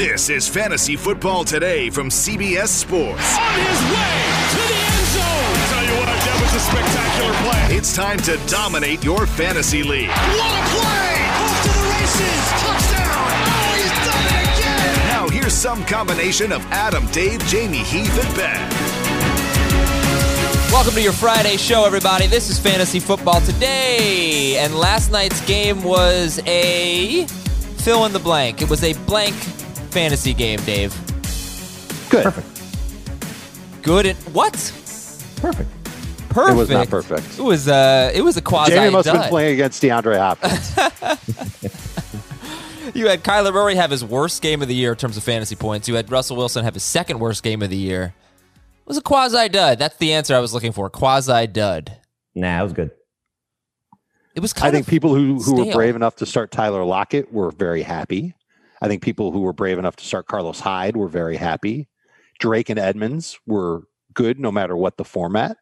This is Fantasy Football Today from CBS Sports. On his way to the end zone. I tell you what, that was a spectacular play. It's time to dominate your fantasy league. What a play! Off to the races. Touchdown. Oh, he's done it again. Now here's some combination of Adam, Dave, Jamie, Heath, and Ben. Welcome to your Friday show, everybody. This is Fantasy Football Today. And last night's game was a fill in the blank. It was a blank fantasy game, Dave. Good. Perfect. Good and what? Perfect. Perfect. It was not perfect. It was uh it was a quasi Jamie must have been playing against DeAndre Hopkins. You had Kyler Murray have his worst game of the year in terms of fantasy points. You had Russell Wilson have his second worst game of the year. It was a quasi dud. That's the answer I was looking for. Quasi dud. Nah, it was good. It was kind I think of people who, who were brave enough to start Tyler Lockett were very happy. I think people who were brave enough to start Carlos Hyde were very happy. Drake and Edmonds were good no matter what the format.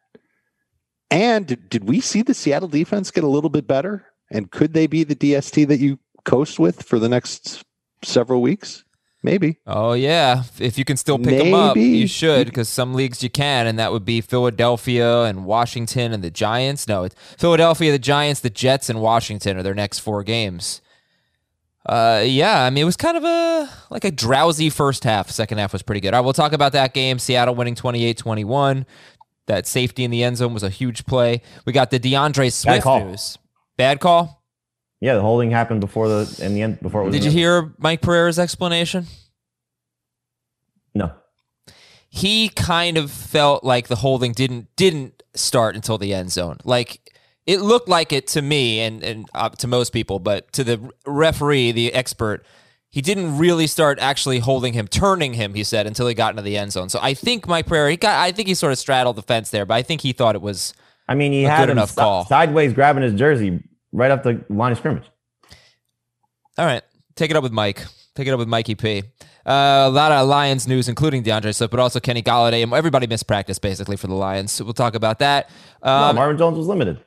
And did, did we see the Seattle defense get a little bit better? And could they be the DST that you coast with for the next several weeks? Maybe. Oh yeah, if you can still pick them up, you should because some leagues you can, and that would be Philadelphia and Washington and the Giants. No, it's Philadelphia, the Giants, the Jets, and Washington are their next four games. Uh, yeah, I mean it was kind of a like a drowsy first half. Second half was pretty good. All right, we'll talk about that game. Seattle winning 28-21. That safety in the end zone was a huge play. We got the DeAndre Swift call. news. Bad call. Yeah, the holding happened before the in the end before it was. Did you hear Mike Pereira's explanation? No. he kind of felt like the holding didn't didn't start until the end zone. Like it looked like it to me and and uh, to most people, but to the referee, the expert, he didn't really start actually holding him, turning him. He said until he got into the end zone. So I think Mike Pereira, he got, I think he sort of straddled the fence there, but I think he thought it was I mean, he A had good enough call. sideways grabbing his jersey right up the line of scrimmage. all right. Take it up with Mike. Take it up with Mikey P. Uh, a lot of Lions news, including DeAndre Swift, but also Kenny Golladay. and Everybody missed practice basically for the Lions. So we'll talk about that. no, Um, Marvin Jones was limited.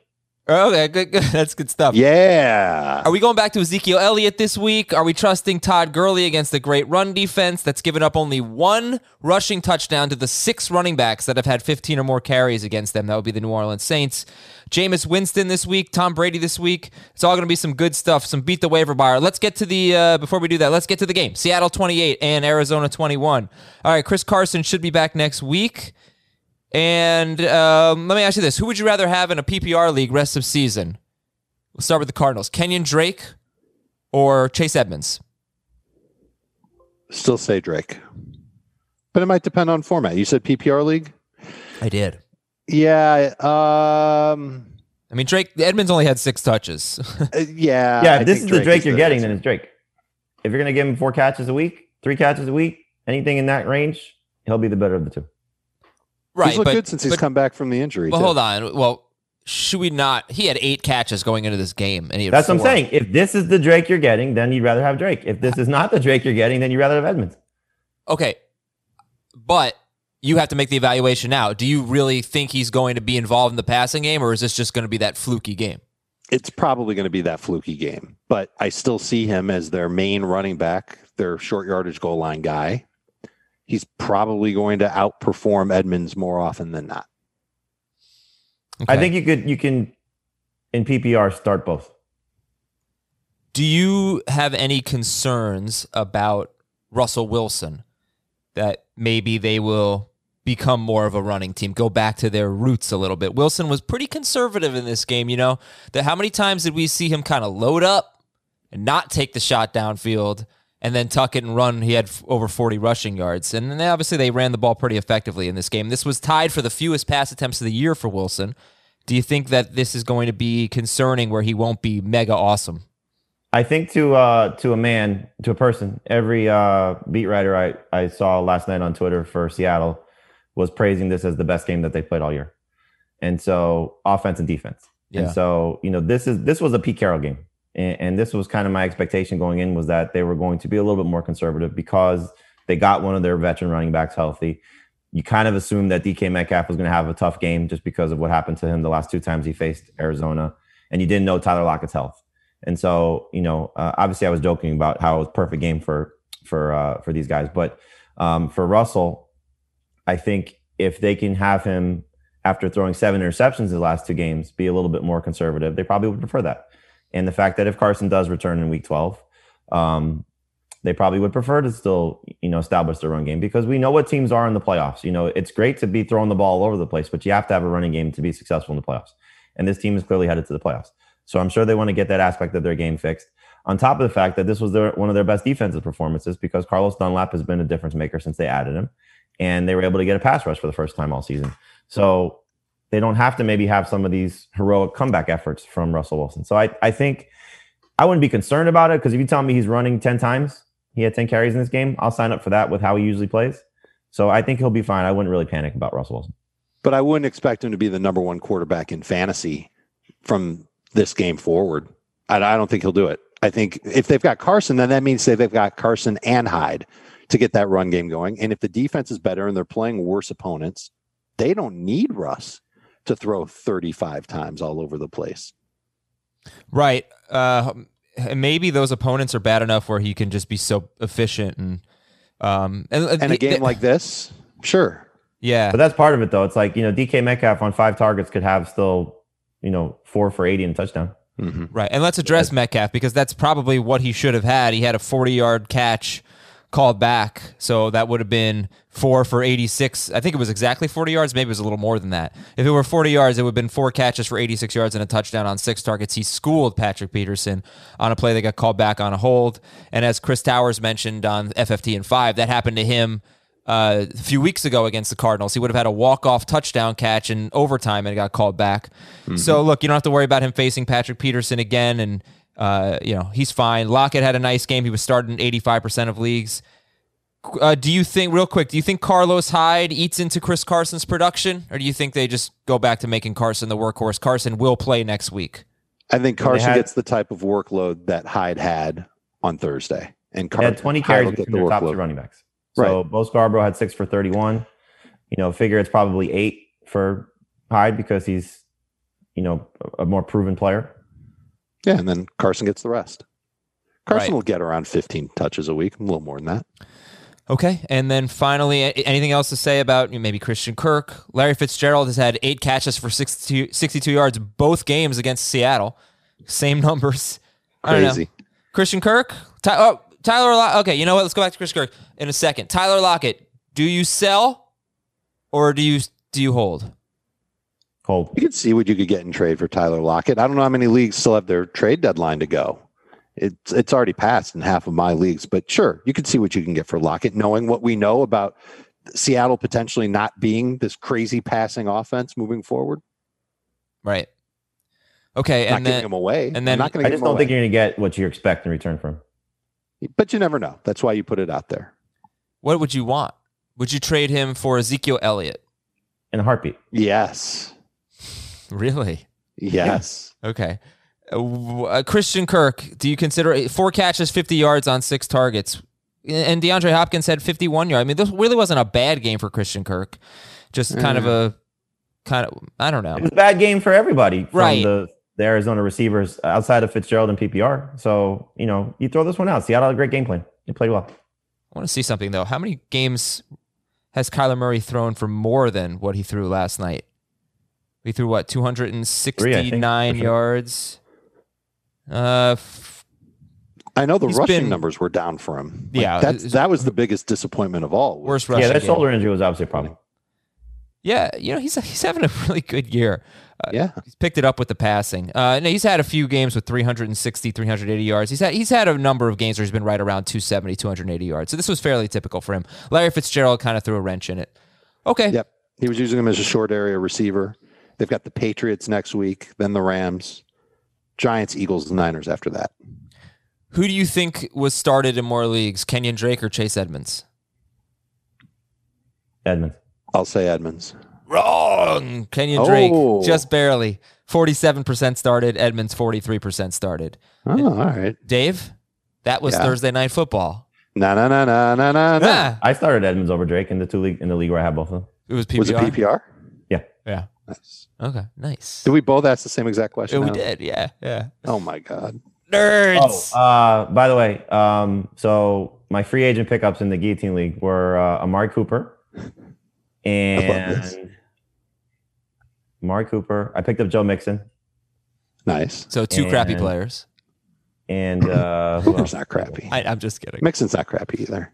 Okay, good, good. That's good stuff. Yeah. Are we going back to Ezekiel Elliott this week? Are we trusting Todd Gurley against the great run defense that's given up only one rushing touchdown to the six running backs that have had 15 or more carries against them? That would be the New Orleans Saints. Jameis Winston this week, Tom Brady this week. It's all going to be some good stuff, some beat the waiver buyer. Let's get to the, uh, before we do that, let's get to the game. Seattle 28 and Arizona 21. All right, Chris Carson should be back next week. And um, let me ask you this: Who would you rather have in a PPR league rest of season? We'll start with the Cardinals: Kenyon Drake or Chase Edmonds. Still say Drake. But it might depend on format. You said PPR league? I did. Yeah. Um, I mean, Drake Edmonds only had six touches. uh, yeah. yeah, if this think is the Drake is you're the getting, answer. then it's Drake. If you're gonna give him four catches a week, three catches a week, anything in that range, he'll be the better of the two. Right, he's looked but, good since he's but, come back from the injury. but too. hold on. Well, should we not? He had eight catches going into this game, and he had That's what I'm saying. If this is the Drake you're getting, then you'd rather have Drake. If this is not the Drake you're getting, then you'd rather have Edmonds. Okay, but you have to make the evaluation now. Do you really think he's going to be involved in the passing game, or is this just going to be that fluky game? It's probably going to be that fluky game, but I still see him as their main running back, their short yardage goal line guy. He's probably going to outperform Edmonds more often than not. I think you could you can in PPR start both. Do you have any concerns about Russell Wilson that maybe they will become more of a running team, go back to their roots a little bit? Wilson was pretty conservative in this game, you know. That how many times did we see him kind of load up and not take the shot downfield and then tuck it and run? He had f- over 40 rushing yards. And then obviously they ran the ball pretty effectively in this game. This was tied for the fewest pass attempts of the year for Wilson. Do you think that this is going to be concerning where he won't be mega awesome? I think to uh to a man, to a person, every uh beat writer I, I saw last night on Twitter for Seattle was praising this as the best game that they played all year. And so offense and defense. Yeah. And so, you know, this is this was a Pete Carroll game. And, and this was kind of my expectation going in was that they were going to be a little bit more conservative because they got one of their veteran running backs healthy. You kind of assumed that DK Metcalf was going to have a tough game just because of what happened to him the last two times he faced Arizona. And you didn't know Tyler Lockett's health. And so, you know, uh, obviously I was joking about how it was perfect game for for uh, for these guys. But um, for Russell, I think if they can have him after throwing seven interceptions in the last two games be a little bit more conservative, they probably would prefer that. And the fact that if Carson does return in Week 12, um, they probably would prefer to still, you know, establish their run game because we know what teams are in the playoffs. You know, it's great to be throwing the ball all over the place, but you have to have a running game to be successful in the playoffs. And this team is clearly headed to the playoffs. So I'm sure they want to get that aspect of their game fixed. On top of the fact that this was their one of their best defensive performances because Carlos Dunlap has been a difference maker since they added him, and they were able to get a pass rush for the first time all season. So they don't have to maybe have some of these heroic comeback efforts from Russell Wilson. So I, I think I wouldn't be concerned about it because if you tell me he's running 10 times, he had 10 carries in this game, I'll sign up for that with how he usually plays. So I think he'll be fine. I wouldn't really panic about Russell Wilson. But I wouldn't expect him to be the number one quarterback in fantasy from this game forward. I, I don't think he'll do it. I think if they've got Carson, then that means they've got Carson and Hyde to get that run game going. And if the defense is better and they're playing worse opponents, they don't need Russ to throw 35 times all over the place. Right. Uh, and maybe those opponents are bad enough where he can just be so efficient and um and, And a game like this, sure. yeah But that's part of it, though. It's like, you know, DK Metcalf on five targets could have still, you know, four for 80 and a touchdown. Right. And let's address Metcalf because that's probably what he should have had. He had a 40 yard catch called back. So that would have been four for 86. I think it was exactly 40 yards. Maybe it was a little more than that. If it were 40 yards, it would have been four catches for 86 yards and a touchdown on six targets. He schooled Patrick Peterson on a play that got called back on a hold. And as Chris Towers mentioned on FFT and five, that happened to him uh, a few weeks ago against the Cardinals. He would have had a walk-off touchdown catch in overtime and got called back. So look, you don't have to worry about him facing Patrick Peterson again, and uh, you know he's fine. Lockett had a nice game. He was starting eighty five percent of leagues. Uh, do you think, real quick, do you think Carlos Hyde eats into Chris Carson's production, or do you think they just go back to making Carson the workhorse? Carson will play next week. I think Carson had- gets the type of workload that Hyde had on Thursday. And They Car- had 20 Hyde carries will get between their top two running backs. So Bo Scarborough had six for 31. You know, figure it's probably eight for Hyde because he's, you know, a a more proven player. Yeah, and then Carson gets the rest. Carson Right. will get around 15 touches a week, a little more than that. Okay, and then finally, anything else to say about maybe Christian Kirk? Larry Fitzgerald has had eight catches for 62, 62 yards both games against Seattle. Same numbers. I don't know. Crazy. Christian Kirk. Ty- oh, Tyler. Lock- okay, you know what? Let's go back to Chris Kirk in a second. Tyler Lockett. Do you sell or do you do you hold? Cold. You could see what you could get in trade for Tyler Lockett. I don't know how many leagues still have their trade deadline to go. It's it's already passed in half of my leagues, but sure, you could see what you can get for Lockett, knowing what we know about Seattle potentially not being this crazy passing offense moving forward. Right. Okay, not and giving then him away. and I'm then- not going I to give just don't away. think you're going to get what you expect in return from but you never know. That's why you put it out there. what would you want? Would you trade him for Ezekiel Elliott? in a heartbeat. Yes. Really? Yes. Okay. Uh, uh, Christian Kirk, do you consider four catches, 50 yards on six targets? And DeAndre Hopkins had 51 yards. I mean, this really wasn't a bad game for Christian Kirk. Just kind of a, kind of, I don't know. It was a bad game for everybody from Right. the, the Arizona receivers outside of Fitzgerald and PPR. So, you know, you throw this one out. Seattle had a great game plan. They played well. I want to see something, though. How many games has Kyler Murray thrown for more than what he threw last night? He threw what, 269 for sure. yards? Uh, f- I know the He's rushing been- numbers were down for him. Like, Yeah, that's, it's- that was the biggest disappointment of all. worst Yeah, rushing that game. shoulder injury was obviously a problem. Yeah, you know, he's, he's having a really good year. Yeah. He's picked it up with the passing. Uh, no, he's had a few games with 360, 380 yards. He's had he's had a number of games where he's been right around 270, 280 yards. So this was fairly typical for him. Larry Fitzgerald kind of threw a wrench in it. Okay. Yep. He was using him as a short area receiver. They've got the Patriots next week, then the Rams, Giants, Eagles, Niners after that. Who do you think was started in more leagues, Kenyon Drake or Chase Edmonds? Edmonds. I'll say Edmonds. Wrong. Kenyon Oh. Drake, just barely. 47% started. Edmonds, 43% started. Oh, all right. Dave, that was Yeah. Thursday Night Football. Na na na na na na. na. Ah, I started Edmonds over Drake in the two league in the league where I have both of them. it was PPR. Was it PPR? Yeah. Yeah. Nice. Okay. Nice. Did we both ask the same exact question? Yeah, we did. Yeah. Yeah. Oh my god. Nerds. Oh, uh, by the way, um, so my free agent pickups in the Guillotine League were uh, Amari Cooper and Amari Cooper. I picked up Joe Mixon Nice. so two crappy players. and uh, who Hooper's not crappy. I, I'm just kidding. Mixon's not crappy either.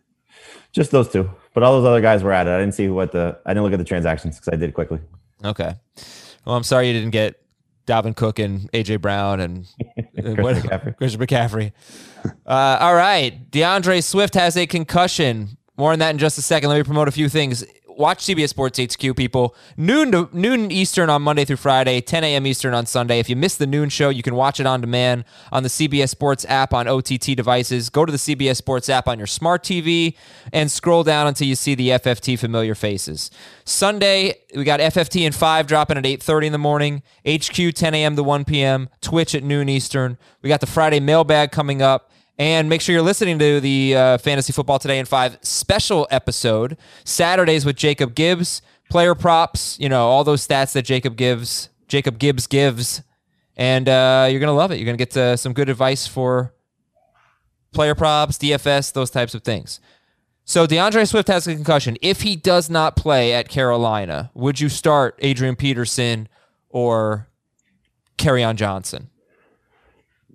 just those two. But all those other guys were at it. I didn't see what the. I didn't look at the transactions because I did quickly. Okay. Well, I'm sorry you didn't get Dalvin Cook and AJ Brown and Chris what- McCaffrey. Christian McCaffrey. Uh, all right. DeAndre Swift has a concussion. More on that in just a second. Let me promote a few things. Watch CBS Sports HQ, people. Noon to noon Eastern on Monday through Friday, 10 a.m. Eastern on Sunday. If you missed the noon show, you can watch it on demand on the CBS Sports app on OTT devices. Go to the CBS Sports app on your smart TV and scroll down until you see the FFT familiar faces. Sunday, we got FFT and 5 dropping at 8.30 in the morning. HQ 10 a.m. to 1 p.m. Twitch at noon Eastern. We got the Friday mailbag coming up. And make sure you're listening to the uh, Fantasy Football Today in 5 special episode. Saturdays with Jacob Gibbs, player props, you know, all those stats that Jacob gives, Jacob Gibbs gives. And uh, you're going to love it. You're going to get uh, some good advice for player props, DFS, those types of things. So DeAndre Swift has a concussion. If he does not play at Carolina, would you start Adrian Peterson or Kerryon Johnson?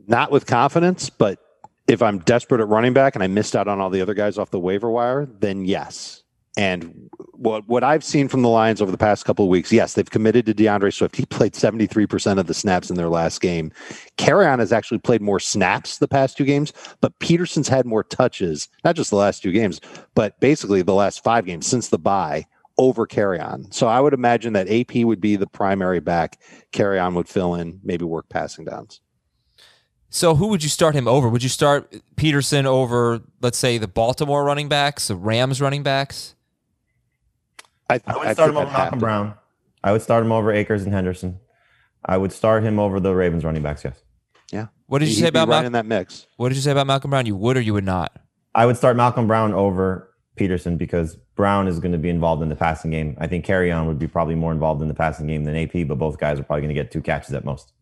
Not with confidence, but if I'm desperate at running back and I missed out on all the other guys off the waiver wire, then yes. And what what I've seen from the Lions over the past couple of weeks, yes, they've committed to DeAndre Swift. He played 73% of the snaps in their last game. Kerryon has actually played more snaps the past two games, but Peterson's had more touches, not just the last two games, but basically the last five games since the bye over Kerryon. So I would imagine that AP would be the primary back. Kerryon would fill in, maybe work passing downs. So who would you start him over? Would you start Peterson over, let's say, the Baltimore running backs, the Rams running backs? I, I would I start him over Malcolm. Brown. I would start him over Akers and Henderson. I would start him over the Ravens running backs. Yes. Yeah. What did you He'd say about right Mal- in that mix? What did you say about Malcolm Brown? You would or you would not? I would start Malcolm Brown over Peterson because Brown is going to be involved in the passing game. I think Kerryon would be probably more involved in the passing game than AP, but both guys are probably going to get two catches at most.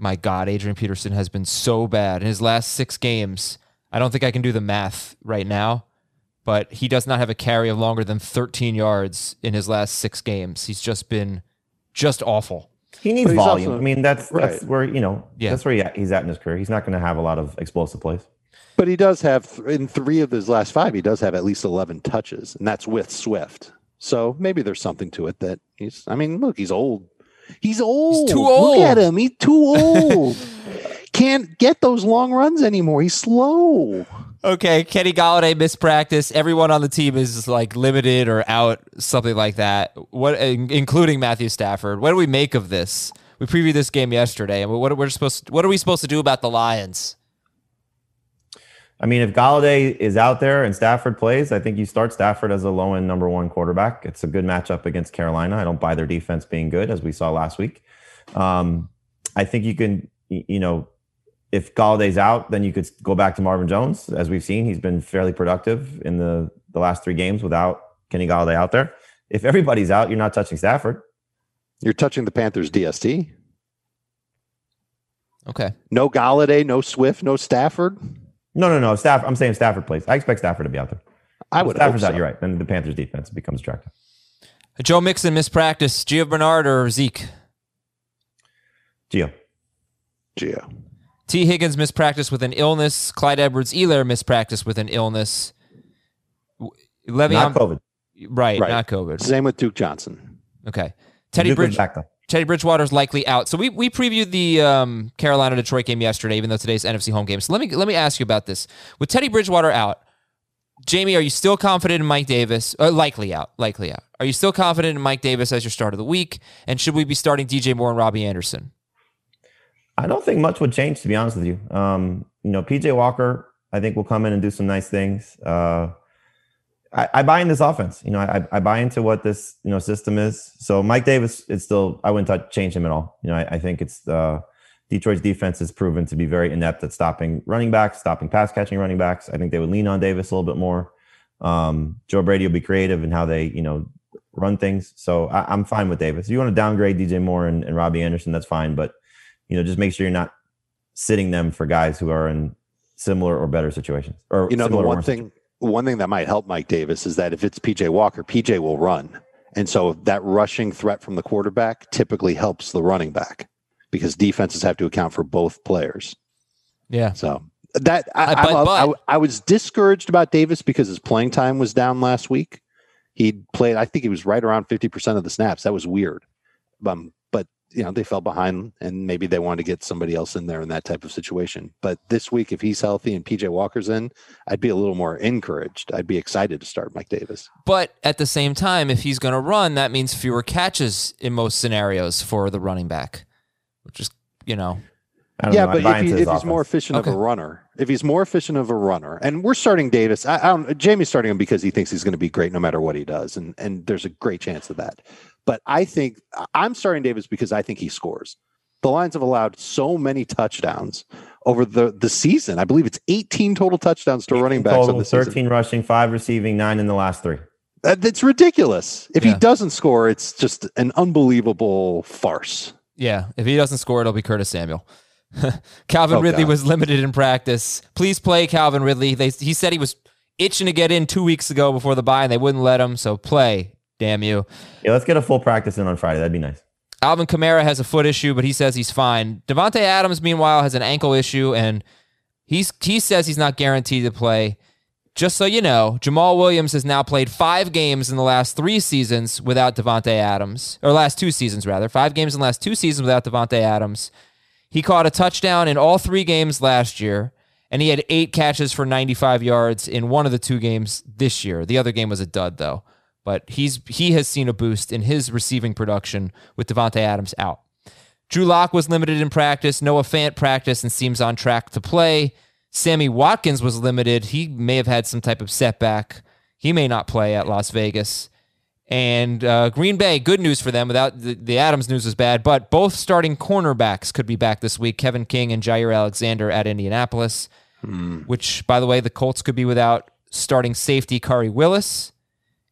My God, Adrian Peterson has been so bad in his last six games. I don't think I can do the math right now, but he does not have a carry of longer than 13 yards in his last six games. He's just been just awful. He needs But volume. also- I mean, that's that's where you know Yeah. that's where he at, he's at in his career. He's not going to have a lot of explosive plays. But he does have in three of his last five, he does have at least eleven touches, and that's with Swift. So maybe there's something to it that he's. I mean, look, he's old. He's old. too old. Look at him. He's too old. Can't get those long runs anymore. He's slow. Okay, Kenny Golladay missed practice. Everyone on the team is like limited or out, something like that. What, including Matthew Stafford. What do we make of this? We previewed this game yesterday, and what we're supposed. what are we supposed to do about the Lions? I mean, if Golladay is out there and Stafford plays, I think you start Stafford as a low end number one quarterback. It's a good matchup against Carolina. I don't buy their defense being good, as we saw last week. Um, I think you can, you know, if Golladay's out, then you could go back to Marvin Jones. As we've seen, he's been fairly productive in the, the last three games without Kenny Golladay out there. If everybody's out, you're not touching Stafford. You're touching the Panthers DST. Okay, No Golladay, no Swift, no Stafford. No, no, no. Staff. I'm saying Stafford plays. I expect Stafford to be out there. I If would. Stafford's hope out. You're right. Then the Panthers defense becomes attractive. Joe Mixon missed practice. Gio Bernard or Zeke? Gio. Gio. Tee Higgins missed practice with an illness. Clyde Edwards-Helaire missed practice with an illness. W- Le'Veon, Not COVID. right, Right. not COVID. Same with Duke Johnson. Okay. Teddy Duke Bridge, back though. Teddy Bridgewater's likely out. So we, we previewed the um, Carolina Detroit game yesterday, even though today's NFC home game. So let me let me ask you about this. With Teddy Bridgewater out, Jamie, are you still confident in Mike Davis? Uh, likely out, likely out. Are you still confident in Mike Davis as your start of the week? And should we be starting DJ Moore and Robbie Anderson? I don't think much would change, to be honest with you. Um, you know, PJ Walker, I think will come in and do some nice things. Uh, I, I buy in this offense. You know, I, I buy into what this you know system is. So Mike Davis, it's still I wouldn't touch, change him at all. You know, I, I think it's uh, Detroit's defense has proven to be very inept at stopping running backs, stopping pass catching running backs. I think they would lean on Davis a little bit more. Um, Joe Brady will be creative in how they you know run things. So I, I'm fine with Davis. If you want to downgrade DJ Moore and, and Robbie Anderson, that's fine. But you know, just make sure you're not sitting them for guys who are in similar or better situations. Or You know, the one thing one thing that might help Mike Davis is that if it's PJ Walker, PJ will run. And so that rushing threat from the quarterback typically helps the running back because defenses have to account for both players. Yeah. So that I, I'm but- I- I was discouraged about Davis because his playing time was down last week. He played, I think he was right around 50% of the snaps. That was weird. Um, but, you know, they fell behind and maybe they wanted to get somebody else in there in that type of situation. But this week, if he's healthy and PJ Walker's in, I'd be a little more encouraged. I'd be excited to start Mike Davis. But at the same time, if he's going to run, that means fewer catches in most scenarios for the running back, which is, you know, Yeah, know, but if, he, if his he's more efficient Okay. of a runner, if he's more efficient of a runner, and we're starting Davis, I, I don't, Jamie's starting him because he thinks he's going to be great no matter what he does, and and there's a great chance of that. But I think I'm starting Davis because I think he scores. The Lions have allowed so many touchdowns over the the season. I believe it's 18 total touchdowns to running backs Total, on the season. 13 rushing, five receiving, nine in the last three. Uh, That's ridiculous. If Yeah. he doesn't score, it's just an unbelievable farce. yeah, if he doesn't score, it'll be Curtis Samuel. Calvin Oh, Ridley God. was limited in practice. Please play Calvin Ridley. They, he said he was itching to get in two weeks ago before the bye, and they wouldn't let him. So play, damn you. Yeah, let's get a full practice in on Friday. That'd be nice. Alvin Kamara has a foot issue, but he says he's fine. Davante Adams, meanwhile, has an ankle issue, and he's he says he's not guaranteed to play. Just so you know, Jamaal Williams has now played five games in the last three seasons without Davante Adams, or last two seasons rather, five games in the last two seasons without Davante Adams. He caught a touchdown in all three games last year, and he had eight catches for 95 yards in one of the two games this year. The other game was a dud, though. But he's he has seen a boost in his receiving production with Davante Adams out. Drew Lock was limited in practice. Noah Fant practiced and seems on track to play. Sammy Watkins was limited. He may have had some type of setback. He may not play at Las Vegas. And uh, Green Bay, good news for them. Without the, the Adams news was bad, but both starting cornerbacks could be back this week. Kevin King and Jaire Alexander at Indianapolis, which, by the way, the Colts could be without starting safety Khari Willis.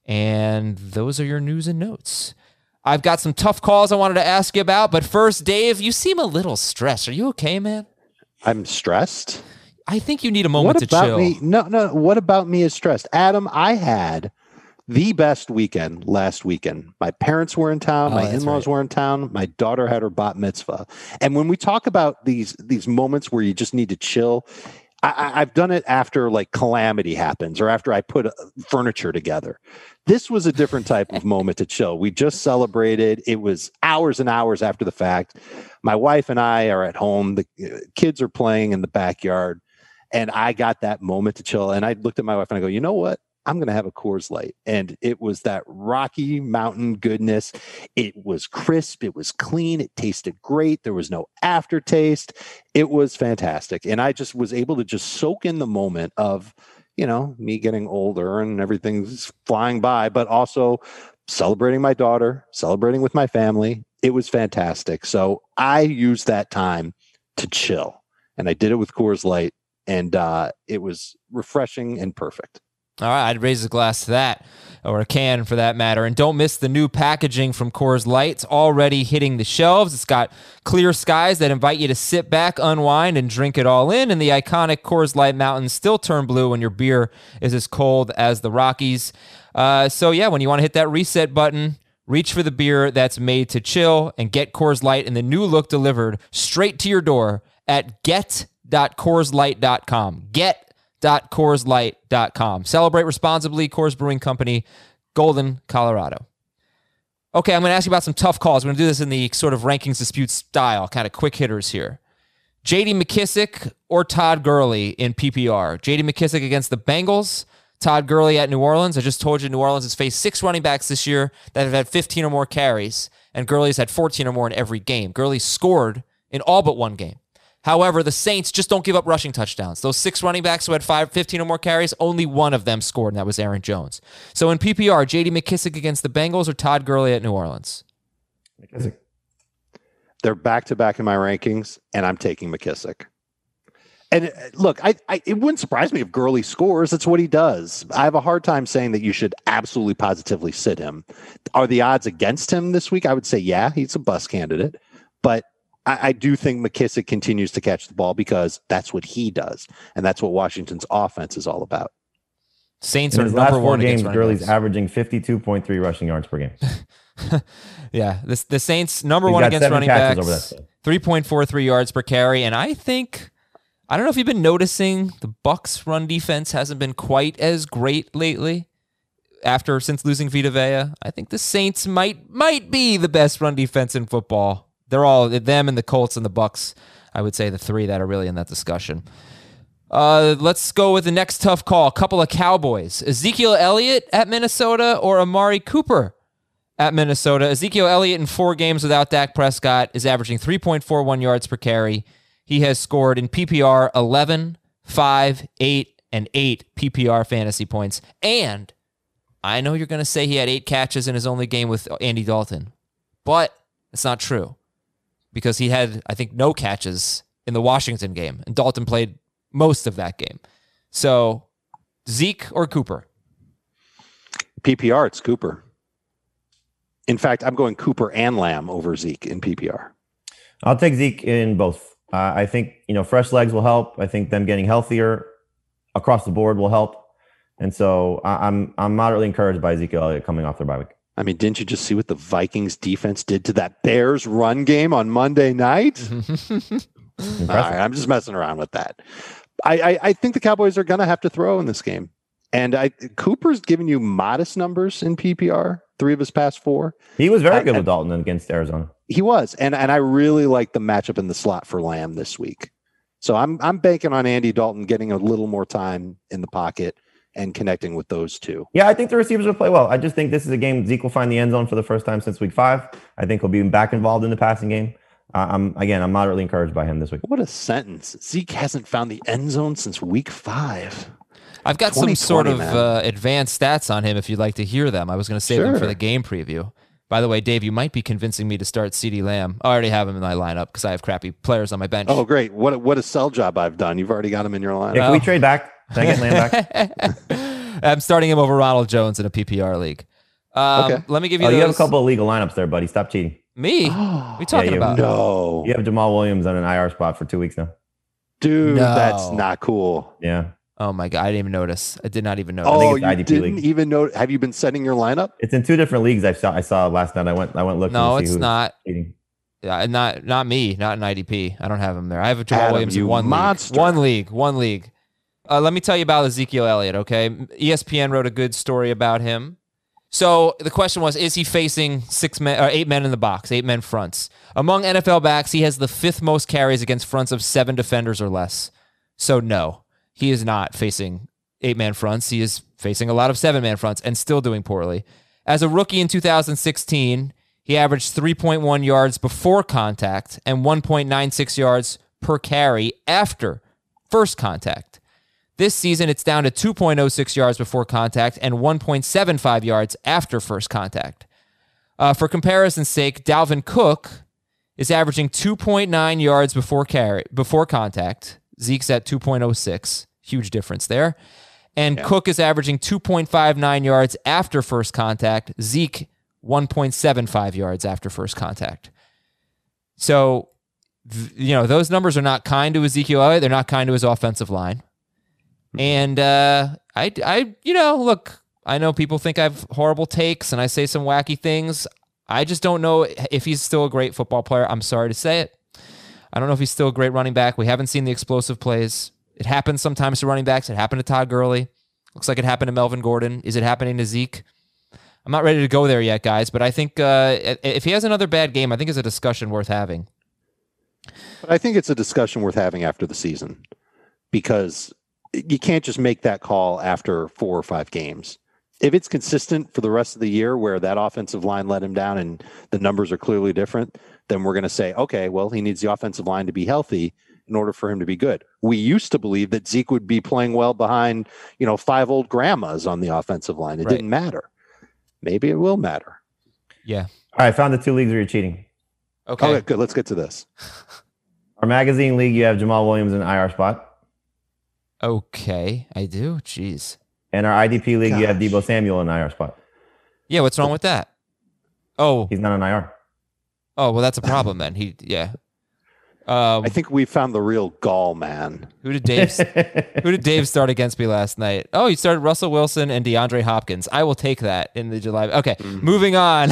And those are your news and notes. I've got some tough calls I wanted to ask you about, but first, Dave, you seem a little stressed. Are you okay, man? I'm stressed. I think you need a moment what to about chill. me? No, no. What about me is stressed? Adam, I had the best weekend last weekend. My parents were in town. Oh, my in-laws right. were in town. My daughter had her bat mitzvah. And when we talk about these these moments where you just need to chill, I, I've done it after like calamity happens or after I put uh, furniture together. This was a different type of moment to chill. We just celebrated. It was hours and hours after the fact. My wife and I are at home. The uh, kids are playing in the backyard and I got that moment to chill. And I looked at my wife and I go, you know what? I'm going to have a Coors Light. And it was that Rocky Mountain goodness. It was crisp. It was clean. It tasted great. There was no aftertaste. It was fantastic. And I just was able to just soak in the moment of, you know, me getting older and everything's flying by, but also celebrating my daughter, celebrating with my family. It was fantastic. So I used that time to chill. And I did it with Coors Light and uh, it was refreshing and perfect. All right, I'd raise a glass to that, or a can for that matter. And don't miss the new packaging from Coors Light. It's already hitting the shelves. It's got clear skies that invite you to sit back, unwind, and drink it all in. And the iconic Coors Light mountains still turn blue when your beer is as cold as the Rockies. Uh, so, yeah, when you want to hit that reset button, reach for the beer that's made to chill and get Coors Light in the new look delivered straight to your door at get.coorslight.com. Get www.coorslight.com. Celebrate responsibly. Coors Brewing Company, Golden, Colorado. Okay, I'm going to ask you about some tough calls. We're going to do this in the sort of rankings dispute style, kind of quick hitters here. JD McKissic or Todd Gurley in PPR? JD McKissic against the Bengals, Todd Gurley at New Orleans. I just told you New Orleans has faced six running backs this year that have had 15 or more carries, and Gurley's had 14 or more in every game. Gurley scored in all but one game. However, the Saints just don't give up rushing touchdowns. Those six running backs who had five, 15 or more carries, only one of them scored, and that was Aaron Jones. So in PPR, JD McKissic against the Bengals or Todd Gurley at New Orleans? McKissic. They're back to back in my rankings, and I'm taking McKissic. And uh, look, I, I it wouldn't surprise me if Gurley scores. That's what he does. I have a hard time saying that you should absolutely positively sit him. Are the odds against him this week? I would say yeah, he's a bus candidate, but I, I do think McKissic continues to catch the ball because that's what he does, and that's what Washington's offense is all about. Saints In are his last number four one games, against running Gurley's backs. averaging 52.3 rushing yards per game. Yeah, this the Saints number He's one against running backs. over. Three point four three yards per carry, and I think I don't know if you've been noticing the Bucks run defense hasn't been quite as great lately. After since losing Vita Vea, I think the Saints might might be the best run defense in football. They're all them and the Colts and the Bucks. I would say the three that are really in that discussion. Uh, let's go with the next tough call. A couple of Cowboys: Ezekiel Elliott at Minnesota or Amari Cooper at Minnesota. Ezekiel Elliott in four games without Dak Prescott is averaging 3.41 yards per carry. He has scored in PPR 11, 5, 8, and 8 PPR fantasy points. And I know you're going to say he had eight catches in his only game with Andy Dalton, but it's not true because he had, I think, no catches in the Washington game, and Dalton played most of that game. So, Zeke or Cooper? PPR, it's Cooper. In fact, I'm going Cooper and Lamb over Zeke in PPR. I'll take Zeke in both. Uh, I think you know fresh legs will help. I think them getting healthier across the board will help. And so I, I'm I'm moderately encouraged by Ezekiel Elliott coming off their bye week. I mean, didn't you just see what the Vikings defense did to that Bears run game on Monday night? All right, I'm just messing around with that. I, I, I think the Cowboys are going to have to throw in this game. And I Cooper's given you modest numbers in PPR, three of his past four. He was very I- good with Dalton against Arizona. He was, and and I really like the matchup in the slot for Lamb this week. So I'm I'm banking on Andy Dalton getting a little more time in the pocket and connecting with those two. Yeah, I think the receivers will play well. I just think this is a game Zeke will find the end zone for the first time since week five. I think he'll be back involved in the passing game. Uh, I'm again, I'm moderately encouraged by him this week. What a sentence! Zeke hasn't found the end zone since week five. I've got some sort of uh, advanced stats on him if you'd like to hear them. I was going to save them for the game preview. By the way, Dave, you might be convincing me to start CeeDee Lamb. I already have him in my lineup because I have crappy players on my bench. Oh, great! What a, what a sell job I've done. You've already got him in your line. Yeah, can we trade back? Can I get Lamb back? I'm starting him over Ronald Jones in a PPR league. Um, Okay. Let me give you Oh, those. you have a couple of legal lineups there, buddy. Stop cheating. Me? What are you talking you- about? No, You have Jamaal Williams on an IR spot for two weeks now. dude, No. that's not cool. Yeah, Oh my god, I didn't even notice. I did not even notice. Oh, think it's you didn't league. even know? Have you been setting your lineup? it's in two different leagues. I saw. I saw last night. I went. I went looking. no, to see it's who was not. cheating. Yeah, not not me, not an IDP. I don't have him there. I have a Jamal Adam, Williams in one monster. league. One league. One league. Uh, let me tell you about Ezekiel Elliott. Okay, ESPN wrote a good story about him. So the question was: Is he facing six men or eight men in the box, eight men fronts? Among NFL backs, he has the fifth most carries against fronts of seven defenders or less. So no, he is not facing eight man fronts. He is facing a lot of seven man fronts and still doing poorly. As a rookie in 2016, he averaged 3.1 yards before contact and 1.96 yards per carry after first contact. This season, it's down to 2.06 yards before contact and 1.75 yards after first contact. Uh, for comparison's sake, Dalvin Cook is averaging 2.9 yards before carry before contact. Zeke's at 2.06. Huge difference there. And Cook is averaging 2.59 yards after first contact. Zeke 1.75 yards after first contact. So, you know, those numbers are not kind to Ezekiel Elliott. They're not kind to his offensive line. And uh, I, I, you know, look, I know people think I have horrible takes and I say some wacky things. I just don't know if he's still a great football player. I'm sorry to say it. I don't know if he's still a great running back. We haven't seen the explosive plays. It happens sometimes to running backs. It happened to Todd Gurley. Looks like it happened to Melvin Gordon. Is it happening to Zeke? I'm not ready to go there yet, guys. But I think uh, if he has another bad game, I think it's a discussion worth having. But I think it's a discussion worth having after the season because you can't just make that call after four or five games. If it's consistent for the rest of the year where that offensive line let him down and the numbers are clearly different, then we're going to say, okay, well, he needs the offensive line to be healthy in order for him to be good. We used to believe that Zeke would be playing well behind, you know, five old grandmas on the offensive line. It Right. didn't matter. Maybe it will matter. Yeah. All right, I found the two leagues where you're cheating. Okay. Okay, good. Let's get to this. Our magazine league, you have Jamaal Williams in IR spot, Okay. I do. Jeez. and our IDP league, you have Gosh. Deebo Samuel in IR spot. Yeah. What's wrong with that? Oh. He's not on IR. Oh. Well, that's a problem then. He. Yeah. Um, I think we found the real gall man. who did Dave? who did Dave start against me last night? Oh, he started Russell Wilson and DeAndre Hopkins. I will take that in the July. Okay, moving on.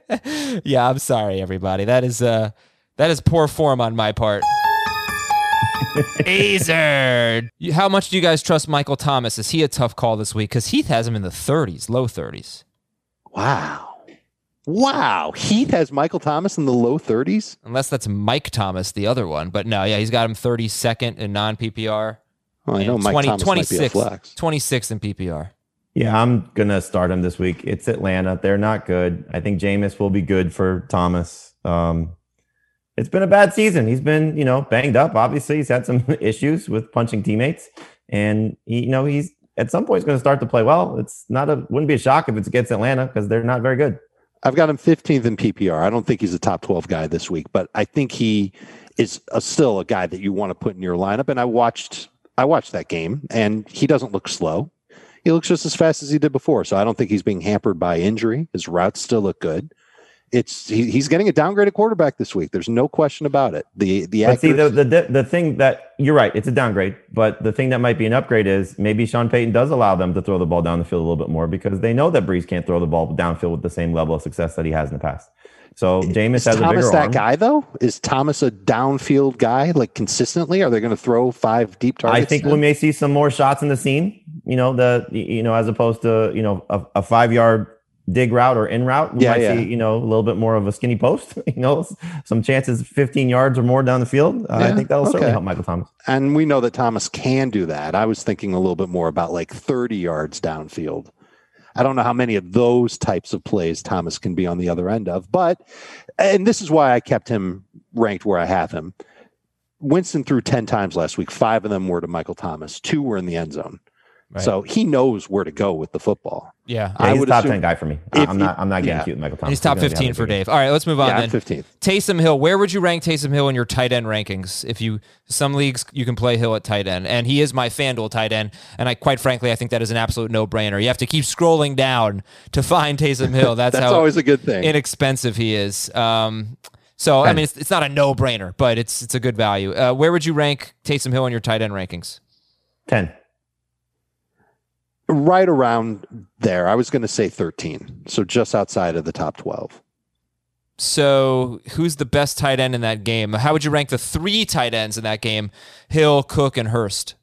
yeah, I'm sorry, everybody. That is uh, that is poor form on my part. Azard. You- How much do you guys trust Michael Thomas? Is he a tough call this week? Because Heath has him in the 30s, low 30s. Wow. Wow. Heath has Michael Thomas in the low 30s. Unless that's Mike Thomas, the other one. But no, yeah, he's got him 32nd in non PPR. Well, I know Mike 20 Thomas might be a 26, flex. 26 in PPR. Yeah, I'm gonna start him this week. It's Atlanta. They're not good. I think Jameis will be good for Thomas. Um, it's been a bad season. He's been, you know, banged up. Obviously, he's had some issues with punching teammates, and he, you know, he's at some point he's going to start to play well. It's not a wouldn't be a shock if it's against Atlanta because they're not very good. I've got him 15th in PPR. I don't think he's a top 12 guy this week, but I think he is a, still a guy that you want to put in your lineup. And I watched, I watched that game, and he doesn't look slow. He looks just as fast as he did before. So I don't think he's being hampered by injury. His routes still look good. It's he, he's getting a downgraded quarterback this week. There's no question about it. The the But see, the, the the thing that you're right, it's a downgrade. But the thing that might be an upgrade is maybe Sean Payton does allow them to throw the ball down the field a little bit more because they know that Brees can't throw the ball downfield with the same level of success that he has in the past. So Jameis is has a Thomas bigger that arm. guy though? Is Thomas a downfield guy like consistently? Are they going to throw five deep targets? I think we may see some more shots in the seam. You know, the you know as opposed to you know a, a five yard dig route or in route, we Yeah, might yeah. see you know a little bit more of a skinny post. You know, some chances 15 yards or more down the field. Uh, I think that'll certainly help Michael Thomas. and we know that Thomas can do that. I was thinking a little bit more about like 30 yards downfield. I don't know how many of those types of plays Thomas can be on the other end of, but and this is why I kept him ranked where I have him. Winston threw 10 times last week. Five of them were to Michael Thomas. Two were in the end zone. Right. So he knows where to go with the football. Yeah. Yeah, I he's would a top assume 10 guy for me. if I'm not. I'm not getting yeah. cute with Michael Thomas. He's top 15 for. Dave. All right, let's move on yeah, then. 15th. Taysom Hill, where would you rank Taysom Hill in your tight end rankings? If you some leagues you can play Hill at tight end, and he is my FanDuel tight end, and I quite frankly I think that is an absolute no brainer. You have to keep scrolling down to find Taysom Hill. That's, That's how always a good thing. inexpensive he is. Um, so I mean, it's, it's not a no brainer, but it's it's a good value. Uh, where would you rank Taysom Hill in your tight end rankings? 10. Right around there. I was going to say 13. So just outside of the top 12. So, who's the best tight end in that game? How would you rank the three tight ends in that game? Hill, Cook, and Hurst.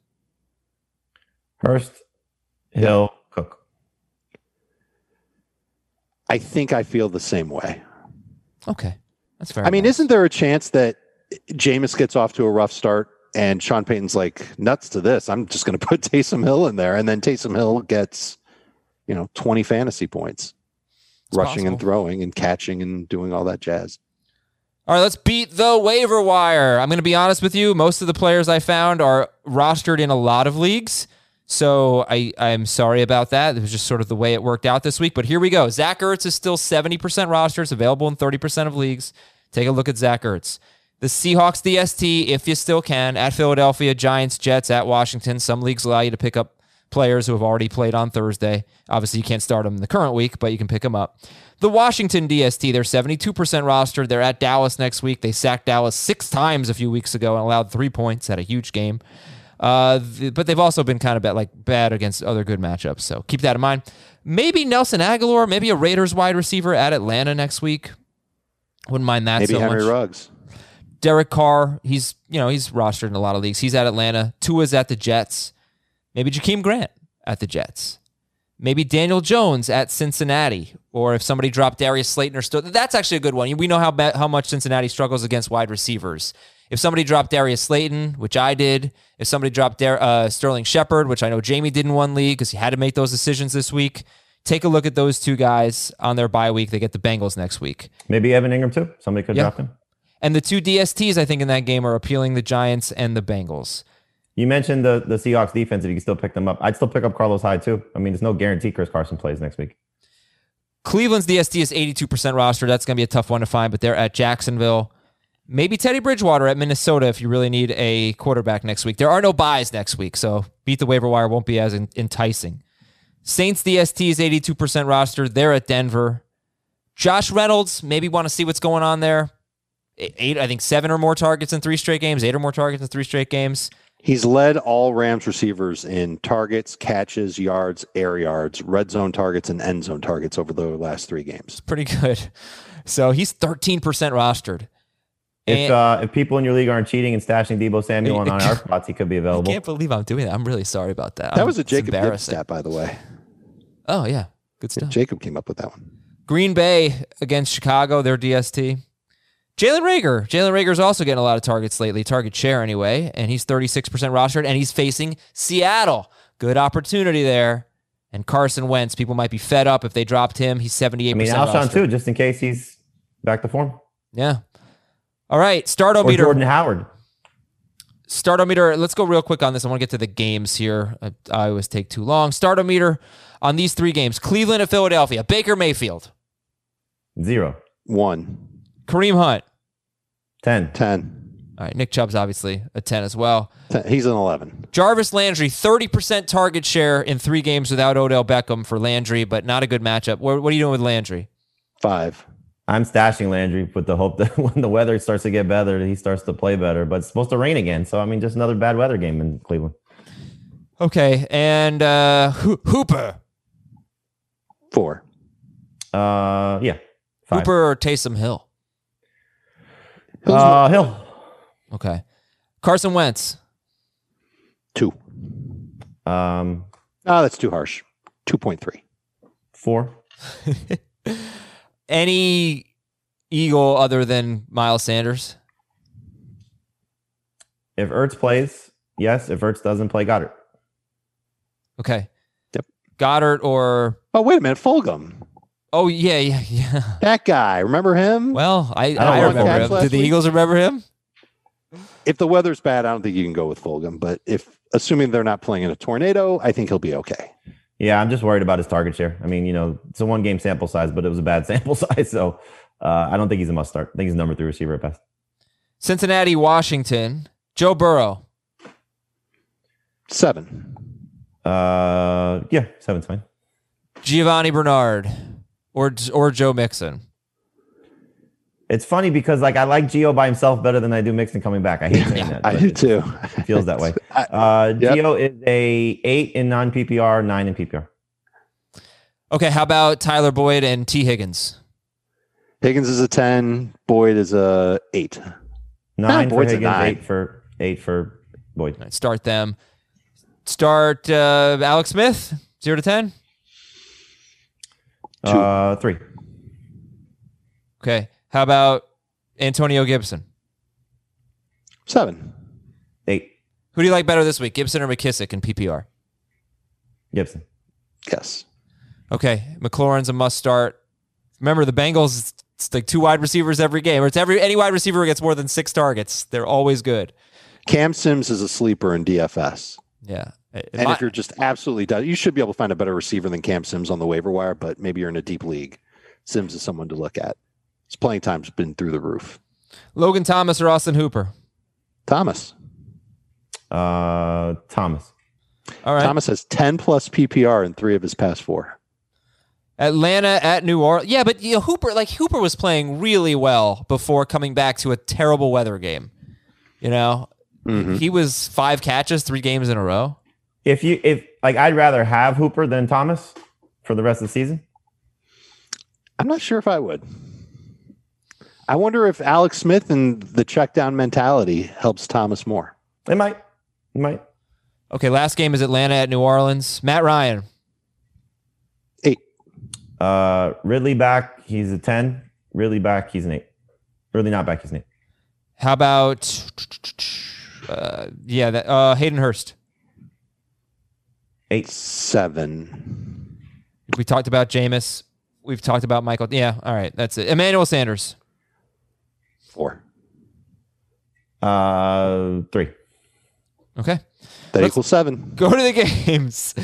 Hurst, Hill, Cook. I think I feel the same way. Okay, that's fair. I mean, isn't there a chance that Jameis gets off to a rough start and Sean Payton's like nuts to this? I'm just going to put Taysom Hill in there, and then Taysom Hill gets, you know, 20 fantasy points, It's rushing and throwing and catching and doing all that jazz. All right, let's beat the waiver wire. I'm going to be honest with you. Most of the players I found are rostered in a lot of leagues. So I, I'm sorry about that. It was just sort of the way it worked out this week. But here we go. Zach Ertz is still 70% rosters, available in 30% of leagues. Take a look at Zach Ertz. The Seahawks DST, if you still can, at Philadelphia, Giants, Jets, at Washington. Some leagues allow you to pick up players who have already played on Thursday. Obviously, you can't start them in the current week, but you can pick them up. The Washington DST, they're 72% rostered. They're at Dallas next week. They sacked Dallas six times a few weeks ago and allowed three points. at a huge game. Uh, th- but they've also been kind of bad, like bad against other good matchups. So keep that in mind. Maybe Nelson Agholor, maybe a Raiders wide receiver at Atlanta next week. Wouldn't mind that Maybe so Henry much. Ruggs. Derek Carr, he's you know he's rostered in a lot of leagues. He's at Atlanta. Tua's at the Jets. Maybe Jakeem Grant at the Jets. Maybe Daniel Jones at Cincinnati. Or if somebody dropped Darius Slayton or still, that's actually a good one. We know how how much Cincinnati struggles against wide receivers. If somebody dropped Darius Slayton, which I did, if somebody dropped Dar- uh, Sterling Shepard, which I know Jamie did in one league because he had to make those decisions this week, take a look at those two guys on their bye week. They get the Bengals next week. Maybe Evan Engram too. Somebody could Yeah. drop him. And the two DSTs I think in that game are appealing the Giants and the Bengals. You mentioned the the Seahawks defense. If you can still pick them up, I'd still pick up Carlos Hyde too. I mean, there's no guarantee Chris Carson plays next week. Cleveland's DST is 82% roster. That's going to be a tough one to find, but they're at Jacksonville. Maybe Teddy Bridgewater at Minnesota if you really need a quarterback next week. There are no buys next week, so beat the waiver wire won't be as en- enticing. Saints DST is 82% roster. They're at Denver. Josh Reynolds, maybe want to see what's going on there. Eight, I think seven or more targets in three straight games, eight or more targets in three straight games. He's led all Rams receivers in targets, catches, yards, air yards, red zone targets, and end zone targets over the last three games. Pretty good. So he's 13% rostered. If And- uh, if people in your league aren't cheating and stashing Deebo Samuel on our spots, he could be available. I can't believe I'm doing that. I'm really sorry about that. That I'm- was a Jacob Gibbs stat, by the way. Oh, yeah. Good stuff. Jacob came up with that one. Green Bay against Chicago, their DST. Jalen Reagor. Jalen Reagor's also getting a lot of targets lately, target share anyway, and he's 36% rostered, and he's facing Seattle. Good opportunity there. And Carson Wentz, people might be fed up if they dropped him. He's 78% I mean, Alshon rostered. too, just in case he's back to form. Yeah. All right, Or startometer. Jordan Howard. Startometer. Let's go real quick on this. I want to get to the games here. I, I always take too long. Startometer on these three games: Cleveland at Philadelphia, Baker Mayfield, Zero. One, Kareem Hunt. Ten. 10. All right, Nick Chubb's obviously a ten as well. 10. He's an 11. Jarvis Landry, 30% target share in three games without Odell Beckham for Landry, but not a good matchup. What, what are you doing with Landry? Five. I'm stashing Landry with the hope that when the weather starts to get better, he starts to play better. But it's supposed to rain again, so I mean, just another bad weather game in Cleveland. Okay, and uh, Ho- Hooper. Four. Uh, yeah. Five. Hooper or Taysom Hill? Uh, Hill. Okay. Carson Wentz. Two. Um, Oh, that's too harsh. 2.3. four. Any Eagle other than Miles Sanders? If Ertz plays, yes. If Ertz doesn't play, got it. Okay. Yep. Goedert or Oh, wait a minute. Fulgham. Oh yeah yeah yeah. That guy. Remember him? Well, I, don't I, remember catch him. Did the week. Eagles remember him? if the weather's bad, I don't think you can go with Fulgham. But if, assuming they're not playing in a tornado, I think he'll be okay. Yeah, I'm just worried about his target share. I mean, you know, it's a one game sample size, but it was a bad sample size. So uh, I don't think he's a must start. I think he's number three receiver at best. Cincinnati, Washington. Joe Burrow. Seven. Uh, yeah, seven's fine. Giovani Bernard or or Joe Mixon. It's funny because like I like Gio by himself better than I do Mixon coming back. I hate saying that. I but do it too. feels that way. I- Uh, Yep. Gio is a eight in non PPR, nine in PPR. Okay, how about Tyler Boyd and T. Higgins? Higgins is a 10. Boyd is a 8. Nine for Boyd's a Higgins, nine. eight for eight for Boyd. All right, start them. Start uh, Alex Smith, zero to ten. Two. Uh, three. Okay, how about Antonio Gibson? 7. Eight. Who do you like better this week, Gibson or McKissic in PPR? Gibson. Yes. Okay, McLaurin's a must start. Remember the Bengals? It's, it's like two wide receivers every game, or it's every any wide receiver who gets more than six targets. They're always good. Cam Sims is a sleeper in DFS. Yeah, It- And my- if you're just absolutely done, you should be able to find a better receiver than Cam Sims on the waiver wire, but maybe you're in a deep league. Sims is someone to look at. His playing time's been through the roof. Logan Thomas or Austin Hooper. Thomas. Uh, Thomas. All right, Thomas has 10 plus PPR in three of his past four. Atlanta at New Orleans. Yeah, but you know, Hooper, like Hooper, was playing really well before coming back to a terrible weather game. You know, Mhm. he was five catches, three games in a row. If you if like I'd rather have Hooper than Thomas for the rest of the season. I'm not sure if I would. I wonder if Alex Smith and the check down mentality helps Thomas more. It might. It might. Okay, last game is Atlanta at New Orleans. Matt Ryan. Eight. Uh, Ridley back. He's a ten. Ridley back. He's an eight. Ridley not back. He's an eight. How about uh, yeah, that, uh, Hayden Hurst. Eight. Seven. We talked about Jameis. We've talked about Michael. Yeah, all right, that's it. Emmanuel Sanders. Four. Uh, three. Okay, That Let's- equals seven. go to the games.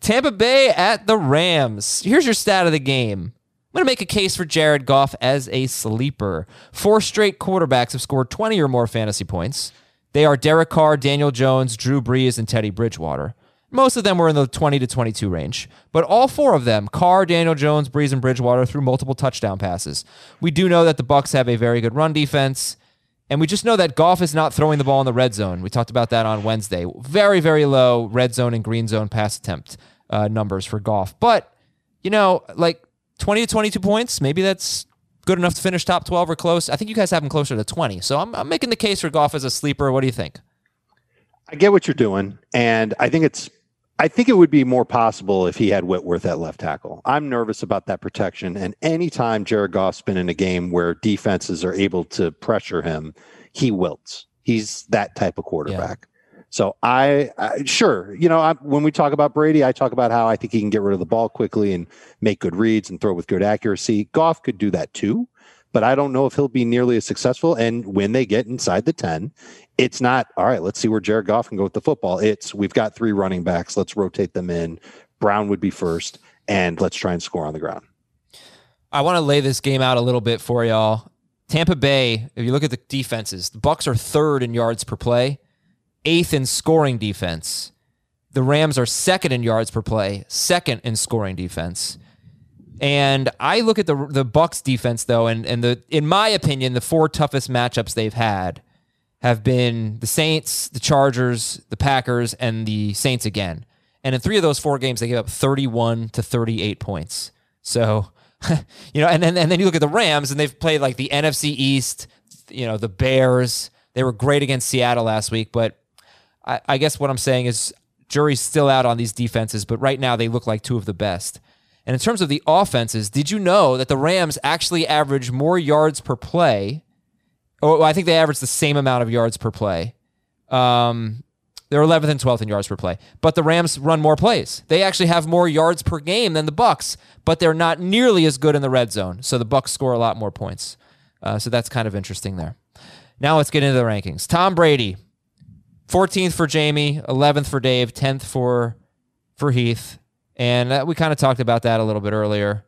Tampa Bay at the Rams. Here's your stat of the game. I'm going to make a case for Jared Goff as a sleeper. Four straight quarterbacks have scored 20 or more fantasy points. They are Derek Carr, Daniel Jones, Drew Brees, and Teddy Bridgewater. Most of them were in the 20 to 22 range, but all four of them, Carr, Daniel Jones, Brees, and Bridgewater, threw multiple touchdown passes. We do know that the Bucks have a very good run defense, and we just know that Goff is not throwing the ball in the red zone. We talked about that on Wednesday. Very, very low red zone and green zone pass attempt uh, numbers for Goff. But, you know, like 20 to 22 points, maybe that's good enough to finish top 12 or close. I think you guys have him closer to 20. So I'm, I'm making the case for Goff as a sleeper. What do you think? I get what you're doing, and I think it's I think it would be more possible if he had Whitworth at left tackle. I'm nervous about that protection. And anytime Jared Goff's been in a game where defenses are able to pressure him, he wilts. He's that type of quarterback. Yeah. So I, I, sure, you know, I, when we talk about Brady, I talk about how I think he can get rid of the ball quickly and make good reads and throw with good accuracy. Goff could do that too but I don't know if he'll be nearly as successful. And when they get inside the 10, it's not, all right, let's see where Jared Goff can go with the football. It's, we've got three running backs. Let's rotate them in. Brown would be first, and let's try and score on the ground. I want to lay this game out a little bit for y'all. Tampa Bay, if you look at the defenses, the Bucks are third in yards per play, eighth in scoring defense. The Rams are second in yards per play, second in scoring defense. And I look at the the Bucks defense though, and and the in my opinion, the four toughest matchups they've had have been the Saints, the Chargers, the Packers, and the Saints again. And in three of those four games, they gave up 31 to 38 points. So, you know, and then and then you look at the Rams, and they've played like the NFC East, you know, the Bears. They were great against Seattle last week, but I, I guess what I'm saying is jury's still out on these defenses, but right now they look like two of the best. And in terms of the offenses, did you know that the Rams actually average more yards per play? Oh, I think they average the same amount of yards per play. Um, they're 11th and 12th in yards per play, but the Rams run more plays. They actually have more yards per game than the Bucks, but they're not nearly as good in the red zone. So the Bucks score a lot more points. Uh, so that's kind of interesting there. Now let's get into the rankings. Tom Brady, 14th for Jamie, 11th for Dave, 10th for for Heath. And uh, we kind of talked about that a little bit earlier.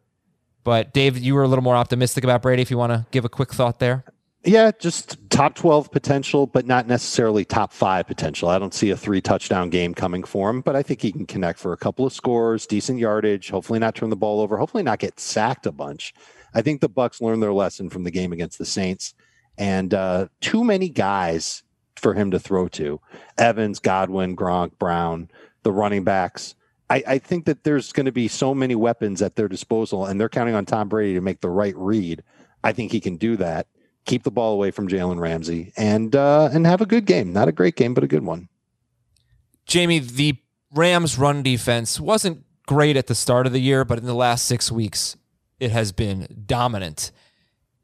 But Dave, you were a little more optimistic about Brady. If you want to give a quick thought there. Yeah, just top 12 potential, but not necessarily top five potential. I don't see a three touchdown game coming for him, but I think he can connect for a couple of scores, decent yardage, hopefully not turn the ball over, hopefully not get sacked a bunch. I think the Bucks learned their lesson from the game against the Saints, and uh, too many guys for him to throw to. Evans, Godwin, Gronk, Brown, the running backs. I, I think that there's going to be so many weapons at their disposal, and they're counting on Tom Brady to make the right read. I think he can do that. Keep the ball away from Jalen Ramsey and uh, and have a good game. Not a great game, but a good one. Jamie, the Rams' run defense wasn't great at the start of the year, but in the last six weeks, it has been dominant.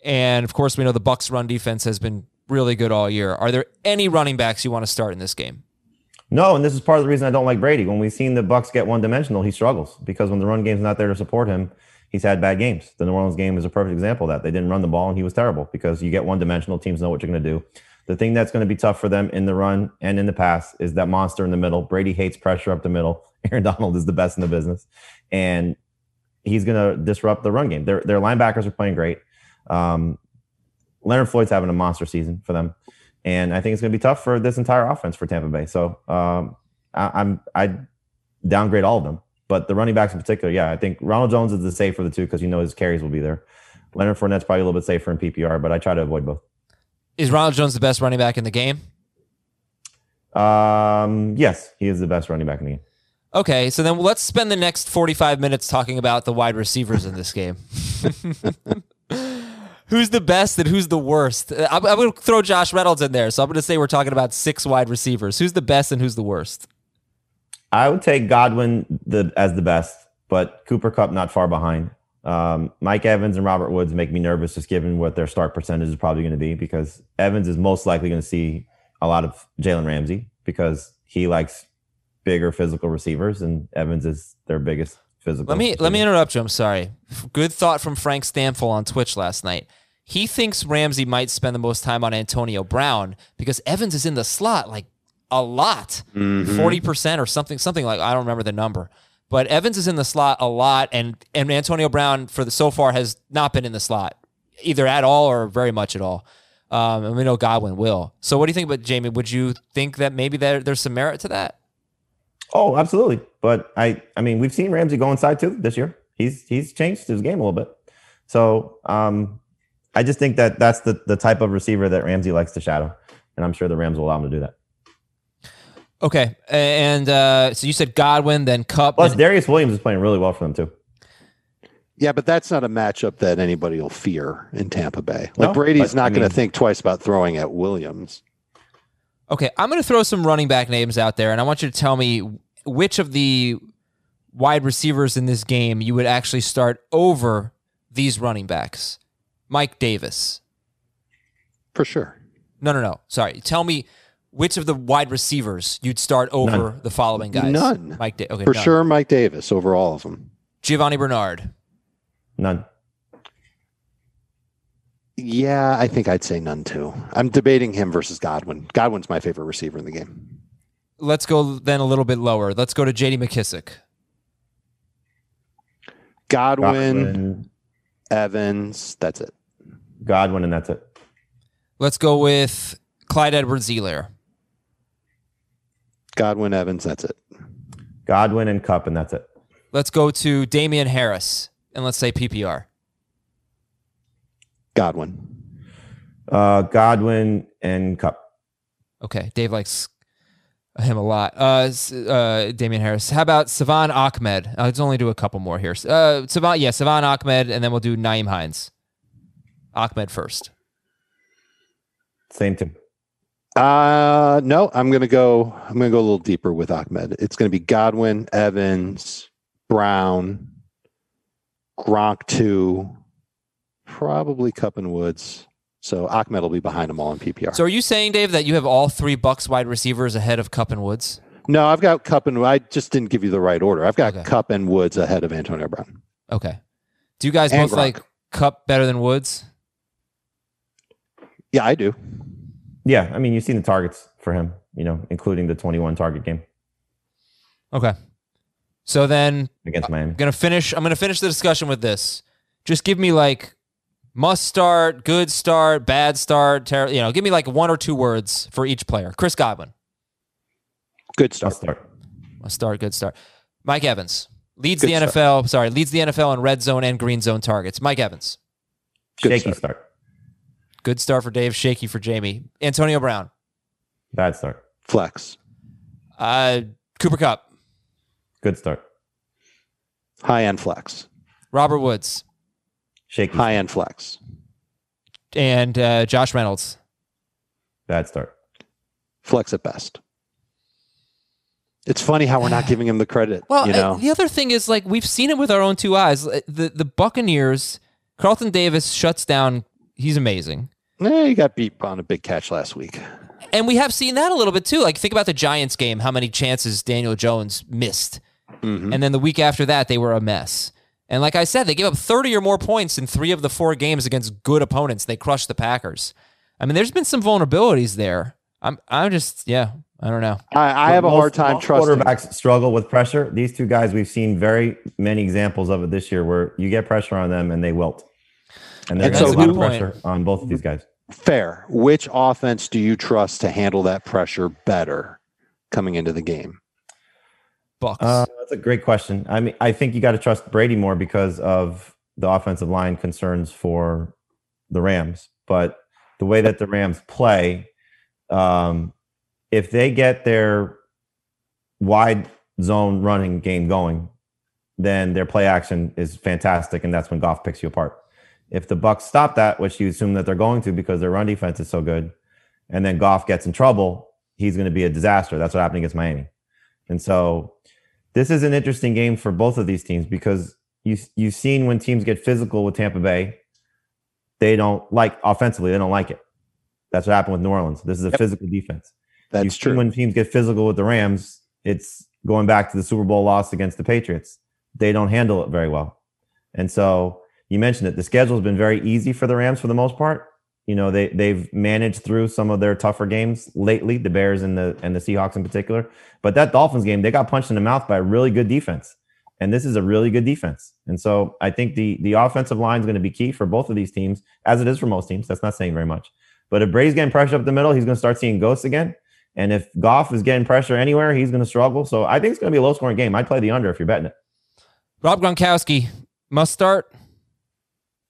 And of course, we know the Bucks' run defense has been really good all year. Are there any running backs you want to start in this game? No, and this is part of the reason I don't like Brady. When we've seen the Bucks get one dimensional, he struggles because when the run game's not there to support him, he's had bad games. The New Orleans game is a perfect example of that. They didn't run the ball and he was terrible because you get one dimensional, teams know what you're going to do. The thing that's going to be tough for them in the run and in the pass is that monster in the middle. Brady hates pressure up the middle. Aaron Donald is the best in the business, and he's going to disrupt the run game. Their their linebackers are playing great. Um, Leonard Floyd's having a monster season for them and I think it's going to be tough for this entire offense for Tampa Bay. So um, I, am I downgrade all of them, but the running backs in particular, yeah, I think Ronald Jones is the safe for the two because you know his carries will be there. Leonard Fournette's probably a little bit safer in PPR, but I try to avoid both. Is Ronald Jones the best running back in the game? Um, yes, he is the best running back in the game. Okay, so then let's spend the next 45 minutes talking about the wide receivers in this game. who's the best and who's the worst? I'm, I'm going to throw Josh Reynolds in there. So I'm going to say we're talking about six wide receivers. Who's the best and who's the worst? I would take Godwin the, as the best, but Cooper Kupp not far behind. Um, Mike Evans and Robert Woods make me nervous just given what their start percentage is probably going to be because Evans is most likely going to see a lot of Jalen Ramsey because he likes bigger physical receivers and Evans is their biggest physical. Let me let me interrupt you. I'm sorry. Good thought from Frank Stampfl on Twitch last night. He thinks Ramsey might spend the most time on Antonio Brown because Evans is in the slot like a lot, 40 mm-hmm. percent or something, something like I don't remember the number. But Evans is in the slot a lot, and and Antonio Brown for the so far has not been in the slot either at all or very much at all. Um, and we know Godwin will. So what do you think about Jamie? Would you think that maybe there, there's some merit to that? Oh, absolutely. But I, I mean, we've seen Ramsey go inside too this year. He's he's changed his game a little bit. So um, I just think that that's the the type of receiver that Ramsey likes to shadow, and I'm sure the Rams will allow him to do that. Okay, and uh, so you said Godwin, then Kupp. Plus, and- Darious Williams is playing really well for them too. Yeah, but that's not a matchup that anybody will fear in Tampa Bay. Like No, Brady's but, I not going to think twice about throwing at Williams. Okay, I'm going to throw some running back names out there, and I want you to tell me which of the wide receivers in this game you would actually start over these running backs. Mike Davis. For sure. No, no, no. Sorry. Tell me which of the wide receivers you'd start over the following guys. None. Mike da- okay, For none. sure, Mike Davis over all of them. Giovani Bernard. None. Yeah, I think I'd say none too. I'm debating him versus Godwin. Godwin's my favorite receiver in the game. Let's go then a little bit lower. Let's go to JD McKissic. Godwin, Godwin, Evans, that's it. Godwin, and that's it. Let's go with Clyde Edwards-Helaire. Godwin, Evans, that's it. Godwin and Kupp, and that's it. Let's go to Damien Harris. And let's say PPR. Godwin. Uh, Godwin and Kupp. Okay, Dave likes him a lot. Uh, uh, Damien Harris. How about Salvon Ahmed? Uh, let's only do a couple more here. Uh, Salvon, yeah, Salvon Ahmed, and then we'll do Nyheim Hines. Ahmed first. Same team. Uh no, I'm gonna go I'm gonna go a little deeper with Ahmed. It's gonna be Godwin, Evans, Brown, Gronk two, probably Kupp and Woods. So Ahmed will be behind them all in PPR. So, are you saying, Dave, that you have all three Bucks wide receivers ahead of Kupp and Woods? no, I've got Kupp and I just didn't give you the right order. I've got Okay. Kupp and Woods ahead of Antonio Brown. Okay. Do you guys And both Gronk. like Kupp better than Woods? Yeah, I do. Yeah, I mean, you've seen the targets for him, you know, including the 21 target game Okay. So then against Miami. I'm gonna finish. I'm gonna finish the discussion with this. Just give me like must start, good start, bad start. Ter- you know, give me like one or two words for each player. Chris Godwin, Good I'll start. start. must start, good start. Mike Evans leads Good the start. NFL. Sorry, leads the NFL in red zone and green zone targets. Mike Evans, Good Shaky start. start. good start for Dave. Shaky for Jamie. Antonio Brown, Bad start. Flex. uh, Cooper Kupp, Good start. High end flex. Robert Woods, Shaky. High end flex. and uh, Josh Reynolds. Bad start. Flex at best. It's funny how we're not giving him the credit. Well, you know, the other thing is like we've seen it with our own two eyes. Uh, The the Buccaneers, Carlton Davis shuts down. He's amazing, Eh, he got beat on a big catch last week. and we have seen that a little bit too. Like think about the Giants game, how many chances Daniel Jones missed, Mhm. and then the week after that they were a mess. And like I said, they gave up thirty or more points in three of the four games against good opponents. They crushed the Packers. I mean, there's been some vulnerabilities there. I'm I'm just yeah, I don't know. I, I have a hard time trusting. Quarterbacks struggle with pressure. These two guys, we've seen very many examples of it this year where you get pressure on them and they wilt. And there's And a so lot of who- pressure on both of these guys. Fair. Which offense do you trust to handle that pressure better coming into the game? Bucks. Uh, that's a great question. I mean, I think you got to trust Brady more because of the offensive line concerns for the Rams. But the way that the Rams play, um, if they get their wide zone running game going, then their play action is fantastic, and that's when Goff picks you apart. If the Bucks stop that, which you assume that they're going to because their run defense is so good, and then Goff gets in trouble, he's going to be a disaster. That's what happened against Miami. And so this is an interesting game for both of these teams because you you've seen when teams get physical with Tampa Bay, they don't like offensively, they don't like it. That's what happened with New Orleans. This is a Yep. physical defense. That's You've true. When teams get physical with the Rams, it's going back to the Super Bowl loss against the Patriots. They don't handle it very well. And so you mentioned it. The schedule has been very easy for the Rams for the most part. You know, they they've managed through some of their tougher games lately, the Bears and the and the Seahawks in particular. But that Dolphins game, they got punched in the mouth by a really good defense. And this is a really good defense. And so I think the the offensive line is going to be key for both of these teams, as it is for most teams. That's not saying very much. But if Brady's getting pressure up the middle, he's going to start seeing ghosts again. And if Goff is getting pressure anywhere, he's going to struggle. So I think it's going to be a low scoring game. I'd play the under if you're betting it. Rob Gronkowski must start.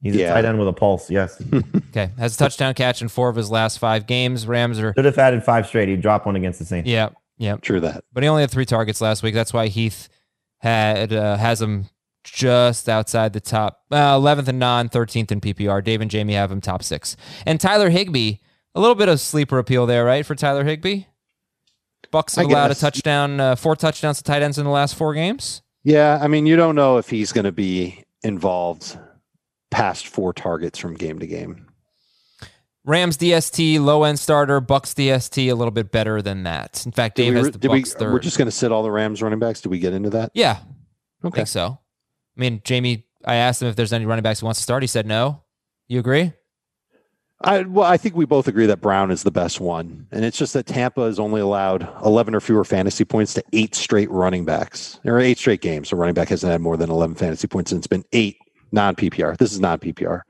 He's Yeah. a tight end with a pulse. Yes. Okay, has a touchdown catch in four of his last five games. Rams are Should have added five straight. He dropped one against the Saints. yeah, yeah. True that. But he only had three targets last week. That's why Heath had uh, has him just outside the top uh, 11th and non, 13th in PPR. Dave and Jamie have him top six. And Tyler Higbee, a little bit of sleeper appeal there, right, for Tyler Higbee? Bucks have allowed a touchdown, uh, four touchdowns to tight ends in the last four games. Yeah, I mean, you don't know if he's going to be involved past four targets from game to game. Rams DST, low end starter. Bucks DST, a little bit better than that. In fact, Dave Did we, has the did we, Bucks third. we're just going to sit all the Rams running backs. Did we get into that? yeah, I Okay. think so. I mean, Jamie, I asked him if there's any running backs he wants to start. He said no. You agree? I, well, I think we both agree that Brown is the best one, and it's just that Tampa has only allowed 11 or fewer fantasy points to eight straight running backs, or eight straight games. So running back hasn't had more than 11 fantasy points, and it's been eight non PPR. This is non PPR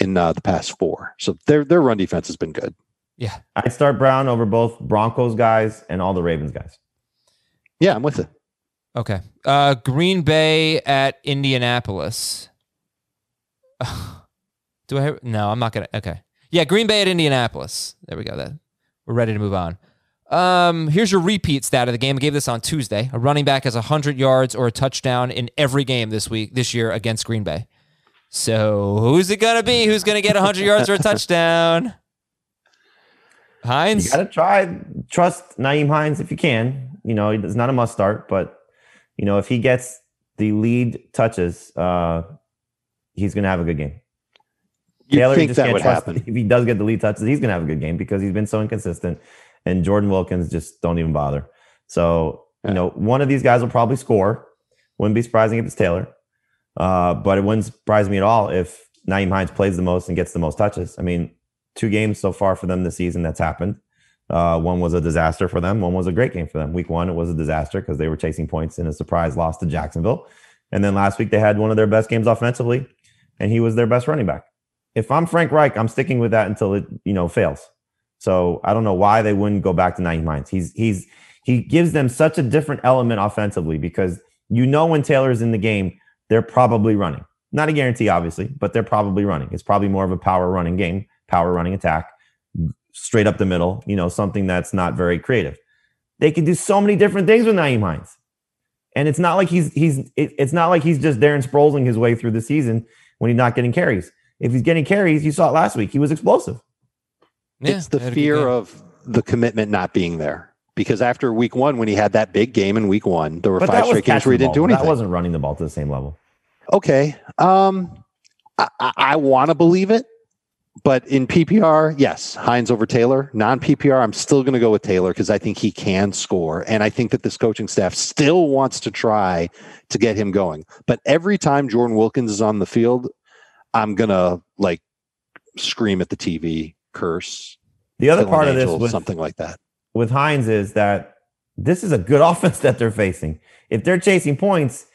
in uh, the past four. So their their run defense has been good. Yeah. I'd start Brown over both Broncos guys and all the Ravens guys. Yeah, I'm with it. Okay. Uh, Green Bay at Indianapolis. Do I have, no, I'm not going to. Okay. Yeah, Green Bay at Indianapolis. There we go. That We're ready to move on. Um, here's your repeat stat of the game. I gave this on Tuesday. A running back has 100 yards or a touchdown in every game this week, this year against Green Bay. So who's it going to be? Who's going to get 100 yards or a touchdown? Hines. You got to try trust Nyheim Hines if you can. You know, it's not a must start, but you know, if he gets the lead touches, uh, he's going to have a good game. You Taylor, think just that can't would trust- happen? If he does get the lead touches, he's going to have a good game because he's been so inconsistent. And Jordan Wilkins just don't even bother. So, Yeah. you know, one of these guys will probably score. Wouldn't be surprising if it's Taylor. Uh, but it wouldn't surprise me at all if Nyheim Hines plays the most and gets the most touches. I mean, two games so far for them this season that's happened. Uh, one was a disaster for them. One was a great game for them. Week one, it was a disaster because they were chasing points in a surprise loss to Jacksonville. And then last week, they had one of their best games offensively, and he was their best running back. If I'm Frank Reich, I'm sticking with that until it, you know, fails. So I don't know why they wouldn't go back to Nyheim Hines. He's he's he gives them such a different element offensively because you know when Taylor's in the game, they're probably running. Not a guarantee, obviously, but they're probably running. It's probably more of a power running game, power running attack, straight up the middle, you know, something that's not very creative. They can do so many different things with Nyheim Hines. And it's not like he's he's it- it's not like he's just Darren Sproling his way through the season when he's not getting carries. If he's getting carries, you saw it last week. He was explosive. Yeah, it's the had a good fear of the commitment not being there. Because after week one, when he had that big game in week one, there were But five straight games where he didn't do anything. That wasn't running the ball to the same level. Okay. Um, I, I, I want to believe it, but in PPR, yes, Hines over Taylor. Non PPR, I'm still going to go with Taylor because I think he can score, and I think that this coaching staff still wants to try to get him going. But every time Jordan Wilkins is on the field, I'm gonna like scream at the TV, curse. The other part of this with, something like that. With Hines is that this is a good offense that they're facing. If they're chasing points,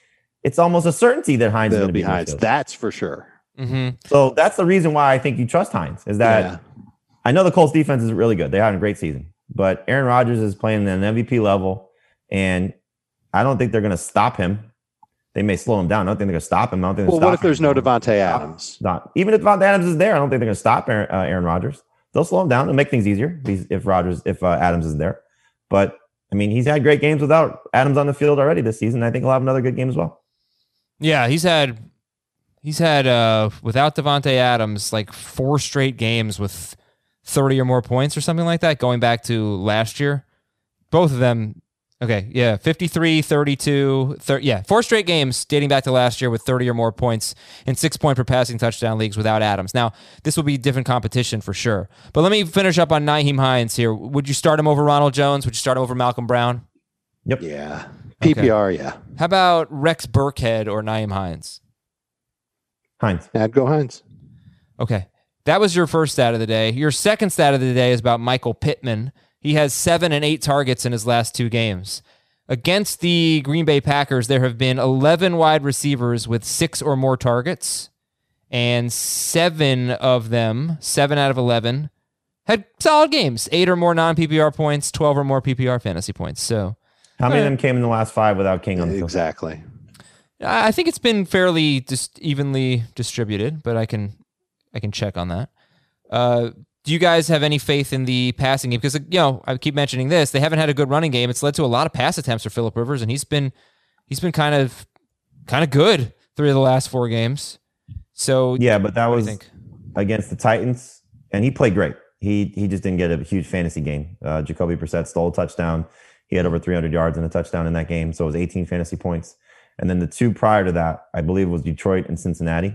it's almost a certainty that Hines is They'll going to be be Hines. That's for sure. Mhm. So that's the reason why I think you trust Hines is that Yeah. I know the Colts defense is really good. They had a great season, but Aaron Rodgers is playing at an MVP level, and I don't think they're going to stop him. They may slow him down. I don't think they're going to stop him. I don't think. Well, gonna what if stop there's no Davante Adams? Not even if Davante Adams is there. I don't think they're going to stop Aaron, uh, Aaron Rodgers. They'll slow him down. They'll make things easier if, Rodgers, if uh, Adams is there. But I mean, he's had great games without Adams on the field already this season. I think he'll have another good game as well. Yeah, he's had he's had uh without Davante Adams like four straight games with 30 or more points or something like that going back to last year. Both of them Okay, yeah, 53, 32, 30, yeah, four straight games dating back to last year with 30 or more points in 6 point per passing touchdown leagues without Adams. Now, this will be different competition for sure. But let me finish up on Nyheim Hines here. Would you start him over Ronald Jones? Would you start him over Malcolm Brown? Yep. Yeah. PPR, yeah. How about Rex Burkhead or Nyheim Hines? Hines. I'd go Hines. Okay. That was your first stat of the day. Your second stat of the day is about Michael Pittman. He has seven and eight targets in his last two games. Against the Green Bay Packers, there have been 11 wide receivers with six or more targets, and seven of them, seven out of 11, had solid games, eight or more non PPR points, 12 or more PPR fantasy points. So How many of them came in the last five without King on the field? Exactly. I I think it's been fairly just evenly distributed, but I can I can check on that. Uh, do you guys have any faith in the passing game? Because you know I keep mentioning this, they haven't had a good running game. It's led to a lot of pass attempts for Philip Rivers, and he's been he's been kind of kind of good three of the last four games. So Yeah, but that was against the Titans, and he played great. He he just didn't get a huge fantasy game. Uh, Jacoby Brissett stole a touchdown. He had over 300 yards and a touchdown in that game, so it was 18 fantasy points. And then the two prior to that, I believe, was Detroit and Cincinnati,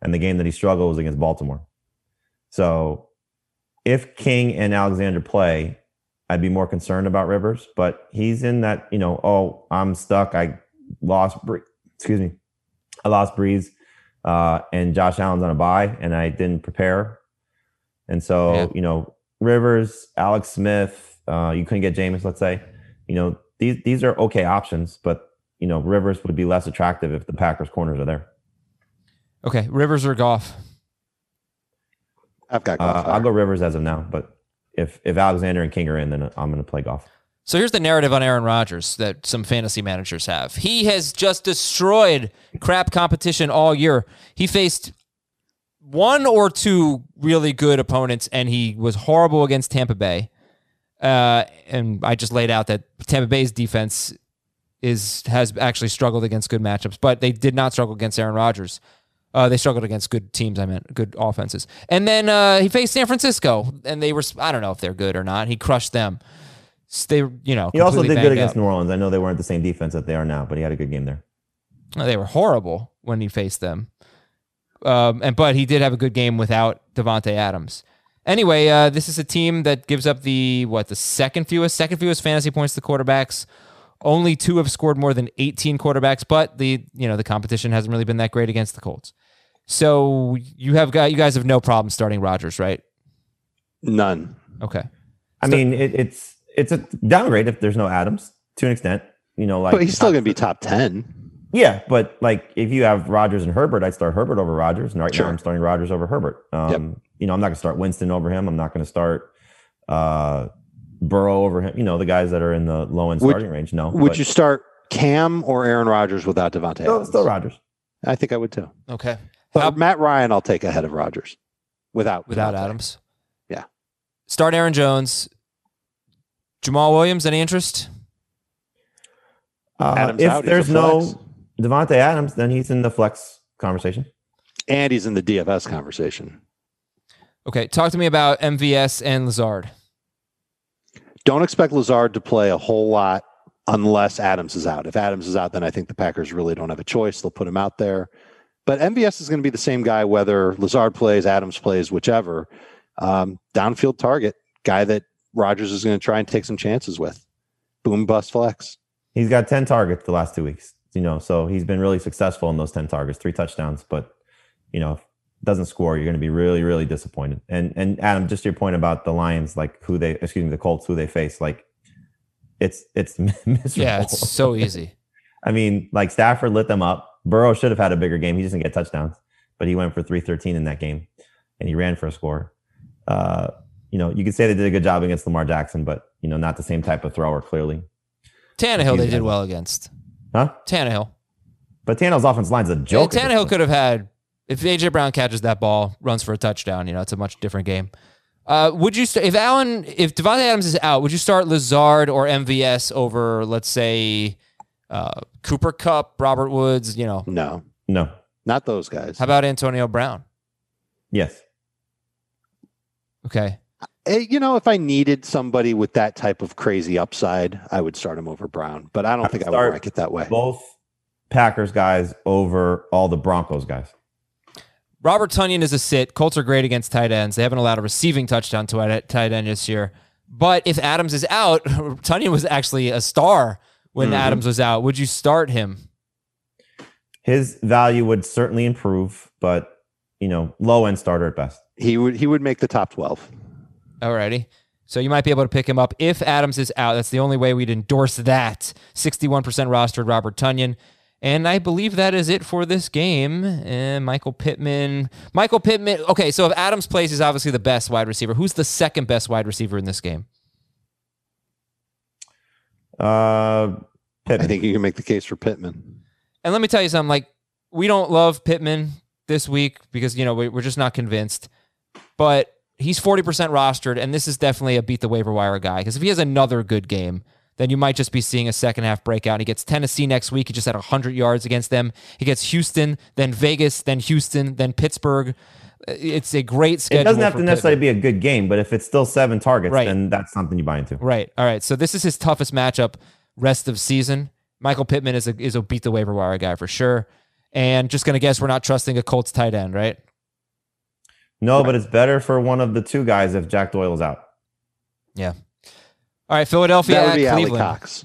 and the game that he struggled was against Baltimore. So, if King and Alexander play, I'd be more concerned about Rivers. But he's in that, you know, oh, I'm stuck. I lost. Excuse me, I lost Brees uh, and Josh Allen's on a bye, and I didn't prepare. And so, Yeah. you know, Rivers, Alex Smith, uh, you couldn't get Jameis, let's say. You know, these these are okay options, but you know, Rivers would be less attractive if the Packers corners are there. Okay, Rivers or Goff? I've got Uh, Goff I'll go Rivers as of now, but if if Alexander and King are in, then I'm going to play Goff. So here's the narrative on Aaron Rodgers that some fantasy managers have. He has just destroyed crap competition all year. He faced one or two really good opponents, and he was horrible against Tampa Bay. Uh, and I just laid out that Tampa Bay's defense is has actually struggled against good matchups, but they did not struggle against Aaron Rodgers. Uh, they struggled against good teams. I meant good offenses. And then uh, he faced San Francisco, and they were I don't know if they're good or not. He crushed them. S- They you know He also did good against up. New Orleans. I know they weren't the same defense that they are now, but he had a good game there. They were horrible when he faced them. Um, and but he did have a good game without Davante Adams. Anyway, uh, this is a team that gives up the what the second fewest second fewest fantasy points to quarterbacks. Only two have scored more than 18 quarterbacks, but the you know the competition hasn't really been that great against the Colts. So you have got you guys have no problem starting Rodgers, right? None. Okay. I mean, it, it's it's a downgrade if there's no Adams to an extent. You know, like But he's still going to be top 10. Yeah, but like if you have Rodgers and Herbert, I'd start Herbert over Rodgers, And right Sure. now I'm starting Rodgers over Herbert. Um, Yep. You know, I'm not going to start Winston over him. I'm not going to start uh, Burrow over him. You know, the guys that are in the low end Would- starting range. No. Would but you start Cam or Aaron Rodgers without Davante Still, Adams? still Rodgers. I think I would too. Okay. But How- Matt Ryan, I'll take ahead of Rodgers without Without Davante. Adams. Yeah. Start Aaron Jones. Jamaal Williams, any interest? Uh, Adams if out, he's there's no flex. Davante Adams, then he's in the flex conversation. And he's in the DFS conversation. Okay, talk to me about MVS and Lazard. Don't expect Lazard to play a whole lot unless Adams is out. If Adams is out, then I think the Packers really don't have a choice. They'll put him out there. But MVS is going to be the same guy whether Lazard plays, Adams plays, whichever. Um, downfield target, guy that Rodgers is going to try and take some chances with. Boom bust flex. He's got 10 targets the last two weeks, you know, so he's been really successful in those 10 targets, three touchdowns. But, you know, if doesn't score, you're going to be really, really disappointed. And, and Adam, just to your point about the Lions, like who they, excuse me, the Colts, who they face, like it's, it's miserable. Yeah, it's so easy. I mean, like Stafford lit them up. Burrow should have had a bigger game. He just didn't get touchdowns, but he went for 313 in that game and he ran for a score. Uh, you know, you could say they did a good job against Lamar Jackson, but, you know, not the same type of thrower, clearly. Tannehill, they did well against. Huh? Tannehill. But Tannehill's offense line's a joke. this Tannehill could have had, if AJ Brown catches that ball, runs for a touchdown, you know, it's a much different game. Uh, would you, st- if Allen, if Davante Adams is out, would you start Lazard or MVS over, let's say, uh, Cooper Kupp, Robert Woods, you know? No, No. not those guys. How about Antonio Brown? Yes. Okay. You know, if I needed somebody with that type of crazy upside, I would start him over Brown. But I don't I think I would would start rank it that way. both Packers guys over all the Broncos guys. Robert Tonyan is a sit. Colts are great against tight ends. They haven't allowed a receiving touchdown to a tight end this year. But if Adams is out, Tonyan was actually a star when Mhm. Adams was out. Would you start him? His value would certainly improve, but you know, low end starter at best. He would he would make the top twelve. Alrighty. So you might be able to pick him up if Adams is out. That's the only way we'd endorse that. 61% rostered Robert Tonyan. And I believe that is it for this game. And Michael Pittman. Michael Pittman. Okay, so if Adams plays, he's obviously the best wide receiver. Who's the second best wide receiver in this game? Uh, I think you can make the case for Pittman. And let me tell you something. Like we don't love Pittman this week because you know we- we're just not convinced. But he's forty percent rostered, and this is definitely a beat the waiver wire guy. Because if he has another good game, then you might just be seeing a second half breakout. He gets Tennessee next week. He just had hundred yards against them. He gets Houston, then Vegas, then Houston, then Pittsburgh. It's a great schedule. It doesn't have for to necessarily Pittman. be a good game, but if it's still seven targets, Right. then that's something you buy into. Right. All right. So this is his toughest matchup rest of season. Michael Pittman is a is a beat the waiver wire guy for sure. And just gonna guess we're not trusting a Colts tight end, right? No, but it's better for one of the two guys if Jack Doyle is out. Yeah. All right, Philadelphia That would at be Ali Cleveland. Cox.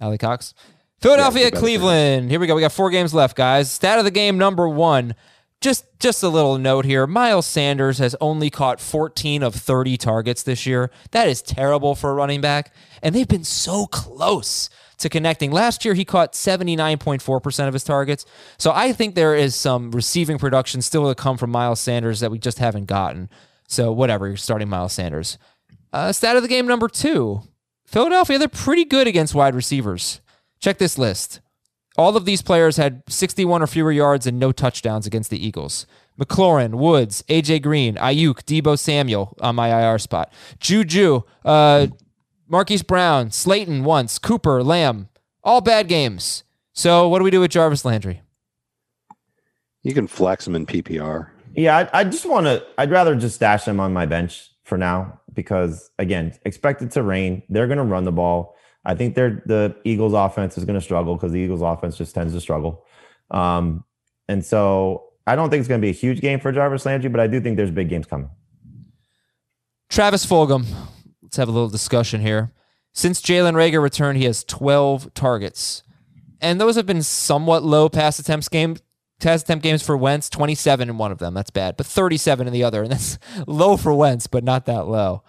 Alie-Cox. Philadelphia Yeah, at it'd be better for Cleveland. Here we go. We got four games left, guys. Stat of the game number one. Just just a little note here. Miles Sanders has only caught 14 of 30 targets this year. That is terrible for a running back. And they've been so close to connecting. Last year he caught 79.4% of his targets. So I think there is some receiving production still to come from Miles Sanders that we just haven't gotten. So whatever, you're starting Miles Sanders. Uh, stat of the game number two. Philadelphia, they're pretty good against wide receivers. Check this list. All of these players had 61 or fewer yards and no touchdowns against the Eagles. McLaurin, Woods, AJ Green, Aiyuk, Deebo Samuel on my IR spot. Juju, uh, Marquise Brown, Slayton once, Cooper, Lamb, all bad games. So what do we do with Jarvis Landry? You can flex him in PPR. Yeah, I, I just want to. I'd rather just stash him on my bench for now because again, expect it to rain. They're going to run the ball. I think they're the Eagles' offense is going to struggle because the Eagles' offense just tends to struggle. Um, and so I don't think it's going to be a huge game for Jarvis Landry, but I do think there's big games coming. Travis Fulgham. Let's have a little discussion here. Since Jalen Reagor returned, he has 12 targets. And those have been somewhat low pass attempts game pass attempt games for Wentz, 27 in one of them. That's bad. But 37 in the other. And that's low for Wentz, but not that low.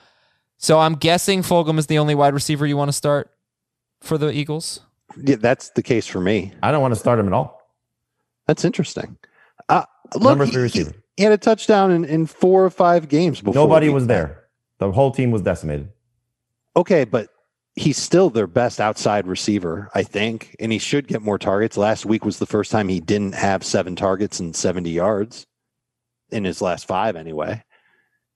So I'm guessing Fulgham is the only wide receiver you want to start for the Eagles. Yeah, that's the case for me. I don't want to start him at all. That's interesting. Uh, look, Number he- three receiver. He had a touchdown in, in four or five games before. Nobody was there. The whole team was decimated. Okay, but he's still their best outside receiver, I think, and he should get more targets. Last week was the first time he didn't have seven targets and 70 yards in his last five, anyway.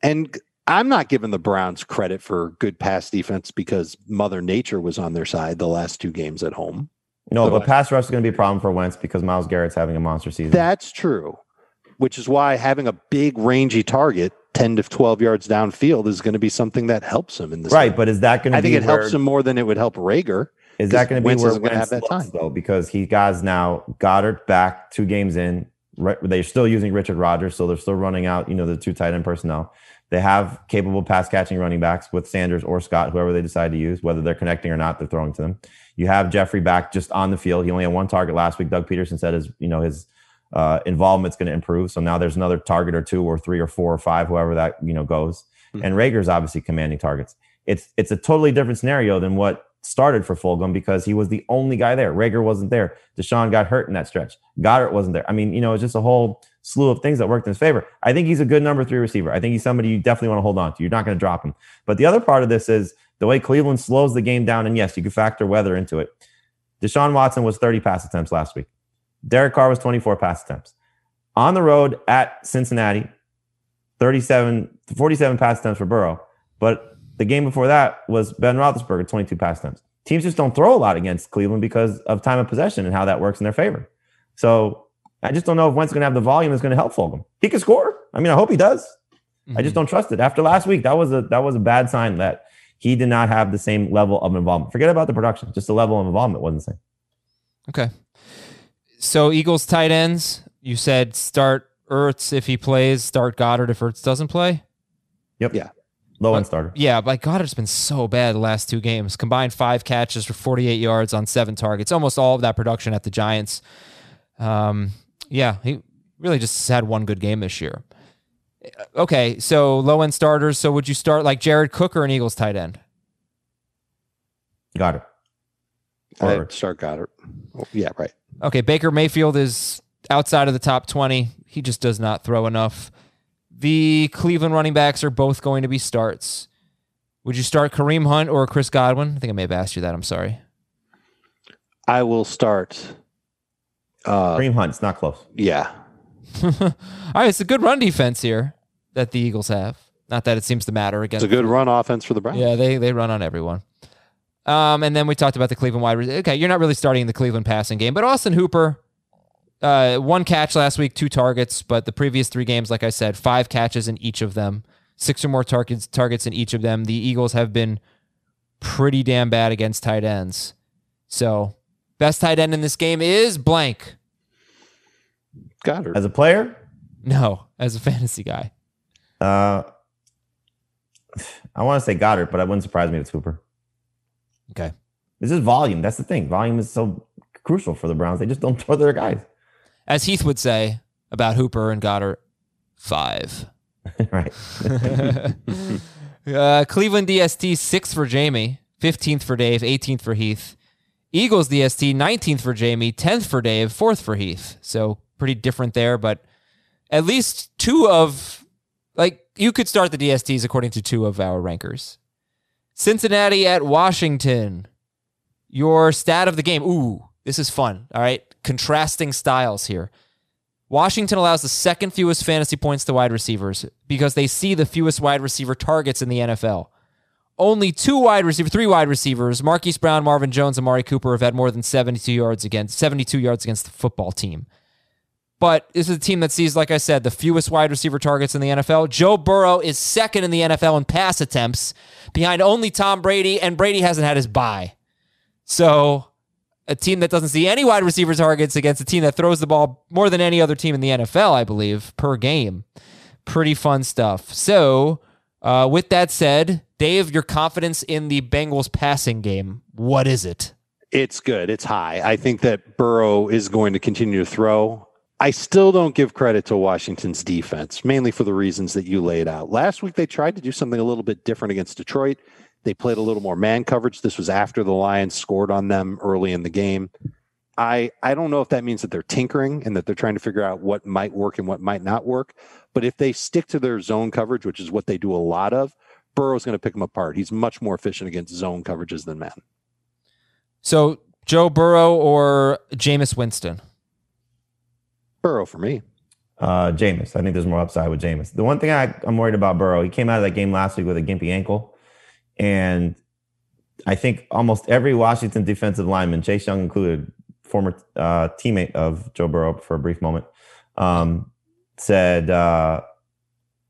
And I'm not giving the Browns credit for good pass defense because Mother Nature was on their side the last two games at home. No, So but I- pass rush is going to be a problem for Wentz because Myles Garrett's having a monster season. That's true, which is why having a big, rangy target, 10 to 12 yards downfield, is going to be something that helps him in this. right, game. but is that going to I think it where, helps him more than it would help Reagor. Is that going to be Wentz where Wentz have that time. though? Because he guys now Goedert back two games in. Right, they're still using Richard Rodgers, so they're still running out. You know the two tight end personnel. They have capable pass catching running backs with Sanders or Scott, whoever they decide to use, whether they're connecting or not. They're throwing to them. You have Jeffery back just on the field. He only had one target last week. Doug Pederson said his you know his uh, involvement's going to improve. So now there's another target or two or three or four or five, whoever that you know goes. And Reagor's obviously commanding targets. It's it's a totally different scenario than what started for Fulgham because he was the only guy there. Reagor wasn't there. DeSean got hurt in that stretch. Goedert wasn't there. I mean, you know, it's just a whole slew of things that worked in his favor. I think he's a good number three receiver. I think he's somebody you definitely want to hold on to. You're not going to drop him. But the other part of this is the way Cleveland slows the game down. And yes, you can factor weather into it. Deshaun Watson was 30 pass attempts last week. Derek Carr was 24 pass attempts. On the road at Cincinnati, 37, 47 pass attempts for Burrow. But the game before that was Ben Roethlisberger, 22 pass attempts. Teams just don't throw a lot against Cleveland because of time of possession and how that works in their favor. So I just don't know if Wentz is going to have the volume that's going to help Fulgham. He can score. I mean, I hope he does. I just mm-hmm. don't trust it. After last week, that was a that was a bad sign that he did not have the same level of involvement. Forget about the production; just the level of involvement wasn't the same. Okay. So Eagles tight ends, you said start Ertz if he plays, start Goedert if Ertz doesn't play. Yep. Yeah. Low end starter. Yeah, but Goedert's been so bad the last two games. Combined five catches for 48 yards on seven targets. Almost all of that production at the Giants. Um, yeah, he really just had one good game this year. Okay, so low end starters. So would you start like Jared Cook or an Eagles tight end? Got it. I'd start Goedert. Oh, yeah, right. Okay, Baker Mayfield is outside of the top 20. He just does not throw enough. The Cleveland running backs are both going to be starts. Would you start Kareem Hunt or Chris Godwin? I think I may have asked you that. I'm sorry. I will start. Uh, Kareem Hunt, it's not close. yeah, All right, it's a good run defense here that the Eagles have. Not that it seems to matter it's against a good run offense for the Browns. Yeah, they they run on everyone. Um, and then we talked about the Cleveland wide. re- Okay, you're not really starting the Cleveland passing game, but Austin Hooper, uh, one catch last week, two targets, but the previous three games, like I said, five catches in each of them, six or more targets targets in each of them. The Eagles have been pretty damn bad against tight ends. So, best tight end in this game is blank. Goedert. As a player, No, as a fantasy guy. uh, I want to say Goedert, but it wouldn't surprise me if it's Hooper. Okay. This is volume. That's the thing. Volume is so crucial for the Browns. They just don't throw their guys. As Heath would say about Hooper and Goedert, five. right. Uh, Cleveland DST, six for Jamie, 15th for Dave, 18th for Heath. Eagles DST, 19th for Jamie, 10th for Dave, fourth for Heath. So pretty different there, but at least two of, like, you could start the DSTs according to two of our rankers. Cincinnati at Washington. Your stat of the game. Ooh, this is fun. All right. Contrasting styles here. Washington allows the second fewest fantasy points to wide receivers because they see the fewest wide receiver targets in the NFL. Only two wide receiver, three wide receivers, Marquise Brown, Marvin Jones, and Amari Cooper have had more than 72 yards against 72 yards against the football team. But this is a team that sees, like I said, the fewest wide receiver targets in the NFL. Joe Burrow is second in the NFL in pass attempts, behind only Tom Brady, and Brady hasn't had his bye. So a team that doesn't see any wide receiver targets against a team that throws the ball more than any other team in the NFL, I believe, per game. Pretty fun stuff. So, uh, with that said, Dave, your confidence in the Bengals passing game, what is it? It's good. It's high. I think that Burrow is going to continue to throw. I still don't give credit to Washington's defense, mainly for the reasons that you laid out. Last week, they tried to do something a little bit different against Detroit. They played a little more man coverage. This was after the Lions scored on them early in the game. I I don't know if that means that they're tinkering and that they're trying to figure out what might work and what might not work. But if they stick to their zone coverage, which is what they do a lot of, Burrow's going to pick them apart. He's much more efficient against zone coverages than man. So, Joe Burrow or Jameis Winston? Burrow for me. Uh, Jameis. I think there's more upside with Jameis. The one thing I, I'm worried about Burrow, he came out of that game last week with a gimpy ankle. And I think almost every Washington defensive lineman, Chase Young included, former uh, teammate of Joe Burrow for a brief moment, um, said uh,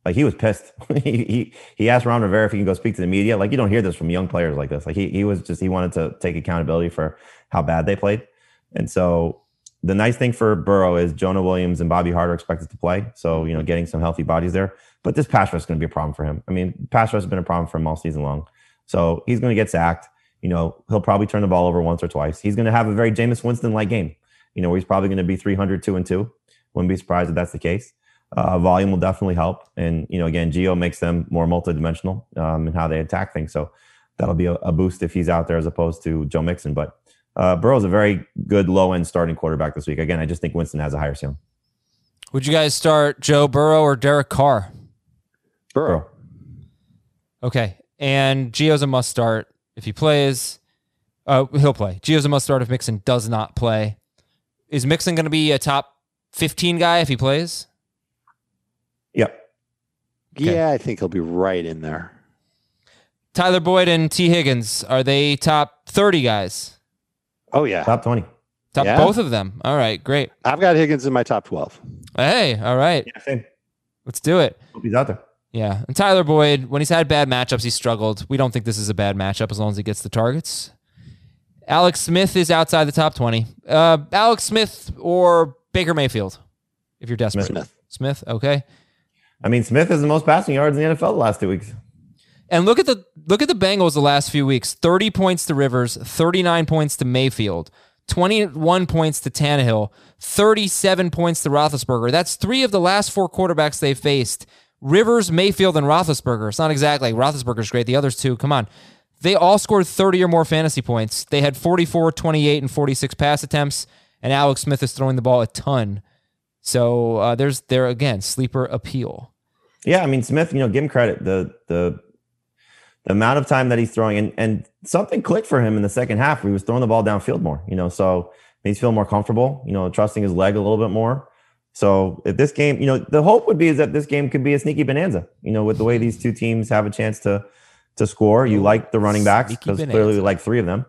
like he was pissed. he, he he asked Ron Rivera if he can go speak to the media. Like you don't hear this from young players like this. Like he he was just he wanted to take accountability for how bad they played. And so the nice thing for Burrow is Jonah Williams and Bobby Hart are expected to play. So you know getting some healthy bodies there. But this pass rush is going to be a problem for him. I mean, pass rush has been a problem for him all season long. So he's going to get sacked. You know, he'll probably turn the ball over once or twice. He's going to have a very Jameis Winston like game. You know, where he's probably going to be 300, 2 and 2. Wouldn't be surprised if that's the case. Uh, volume will definitely help. And, you know, again, Gio makes them more multidimensional um, in how they attack things. So that'll be a, a boost if he's out there as opposed to Joe Mixon. But uh, Burrow's a very good low end starting quarterback this week. Again, I just think Winston has a higher ceiling. Would you guys start Joe Burrow or Derek Carr? Burrow. Okay. And Gio's a must start if he plays. Uh, he'll play. Gio's a must start if Mixon does not play. Is Mixon going to be a top 15 guy if he plays? Yep. Okay. Yeah, I think he'll be right in there. Tyler Boyd and Tee Higgins, are they top 30 guys? Oh yeah, Top 20. Top Yeah. both of them. All right, great. I've got Higgins in my top twelve. Hey, all right. Yeah, same. Let's do it. Hope he's out there. Yeah. And Tyler Boyd, when he's had bad matchups, he struggled. We don't think this is a bad matchup as long as he gets the targets. Alex Smith is outside the top 20. Uh, Alex Smith or Baker Mayfield, if you're desperate. Smith. Smith, okay. I mean, Smith is the most passing yards in the NFL the last two weeks. And look at the look at the Bengals the last few weeks. 30 points to Rivers, 39 points to Mayfield, 21 points to Tannehill, 37 points to Roethlisberger. That's three of the last four quarterbacks they faced. Rivers, Mayfield, and Roethlisberger. It's not exactly like Roethlisberger's great. The others two, come on. they all scored 30 or more fantasy points. They had 44, 28, and 46 pass attempts, and Alex Smith is throwing the ball a ton. So uh, there's there again sleeper appeal. Yeah, I mean Smith, you know, give him credit. The the the amount of time that he's throwing and and something clicked for him in the second half he was throwing the ball downfield more, you know, so he's feeling more comfortable, you know, trusting his leg a little bit more. So if this game, you know, the hope would be is that this game could be a sneaky bonanza, you know, with the way these two teams have a chance to to score. You like the running backs because clearly we like three of them.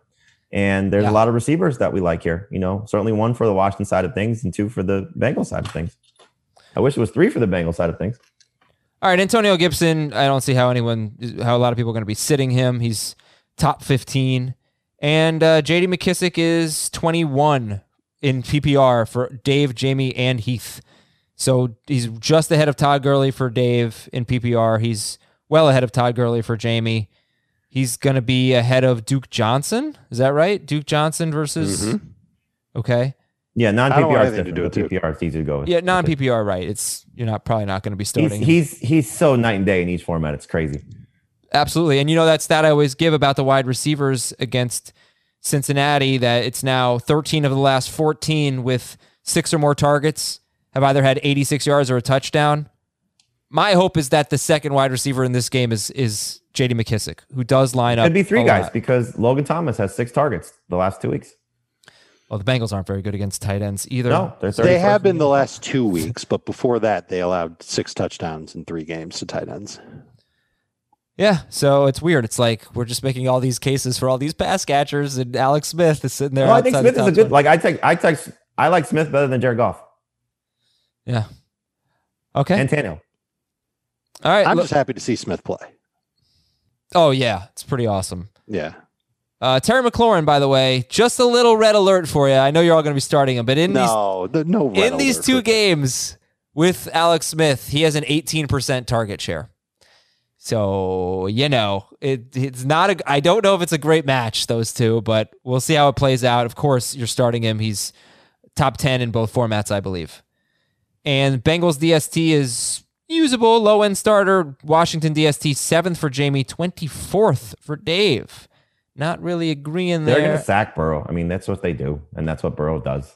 And there's Yeah. a lot of receivers that we like here, you know, certainly one for the Washington side of things and two for the Bengals side of things. I wish it was three for the Bengals side of things. All right, Antonio Gibson. I don't see how anyone, how a lot of people are going to be sitting him. He's top 15. And uh, JD McKissic is 21 in PPR for Dave, Jamie, and Heath. So he's just ahead of Todd Gurley for Dave in PPR. He's well ahead of Todd Gurley for Jamie. He's going to be ahead of Duke Johnson. Is that right? Duke Johnson versus. Mm-hmm. Okay. Yeah, non I don't want PPR is anything to do but with PPR is easy to go with. Yeah, non with it. PPR, right. It's you're not probably not going to be He's, starting. him. he's he's so night and day in each format. It's crazy. Absolutely. And you know that stat I always give about the wide receivers against Cincinnati that it's now 13 of the last 14 with six or more targets have either had 86 yards or a touchdown. My hope is that the second wide receiver in this game is is JD McKissic, who does line up. It'd be three a guys lot. because Logan Thomas has six targets the last two weeks. Well, the Bengals aren't very good against tight ends either. No, they're They 31st have been the last two weeks, but before that, they allowed six touchdowns in three games to tight ends. Yeah, so it's weird. It's like we're just making all these cases for all these pass catchers, and Alex Smith is sitting there. Well, I think Smith is a good. Like I take, I take, I like Smith better than Jared Goff yeah. Okay. and Tannehill. all right. I'm look- just happy to see Smith play. oh yeah, it's pretty awesome. Yeah. Uh, Terry McLaurin, by the way, just a little red alert for you. I know you're all going to be starting him, but in No, the, no. these red in these two games with Alex Smith, he has an 18% target share. So you know, it, it's not a. I don't know if it's a great match those two, but we'll see how it plays out. Of course, you're starting him. He's top 10 in both formats, I believe. And Bengals DST is usable, low end starter. Washington DST seventh for Jamie, 24th for Dave. Not really agreeing They're going to sack Burrow. I mean, that's what they do, and that's what Burrow does.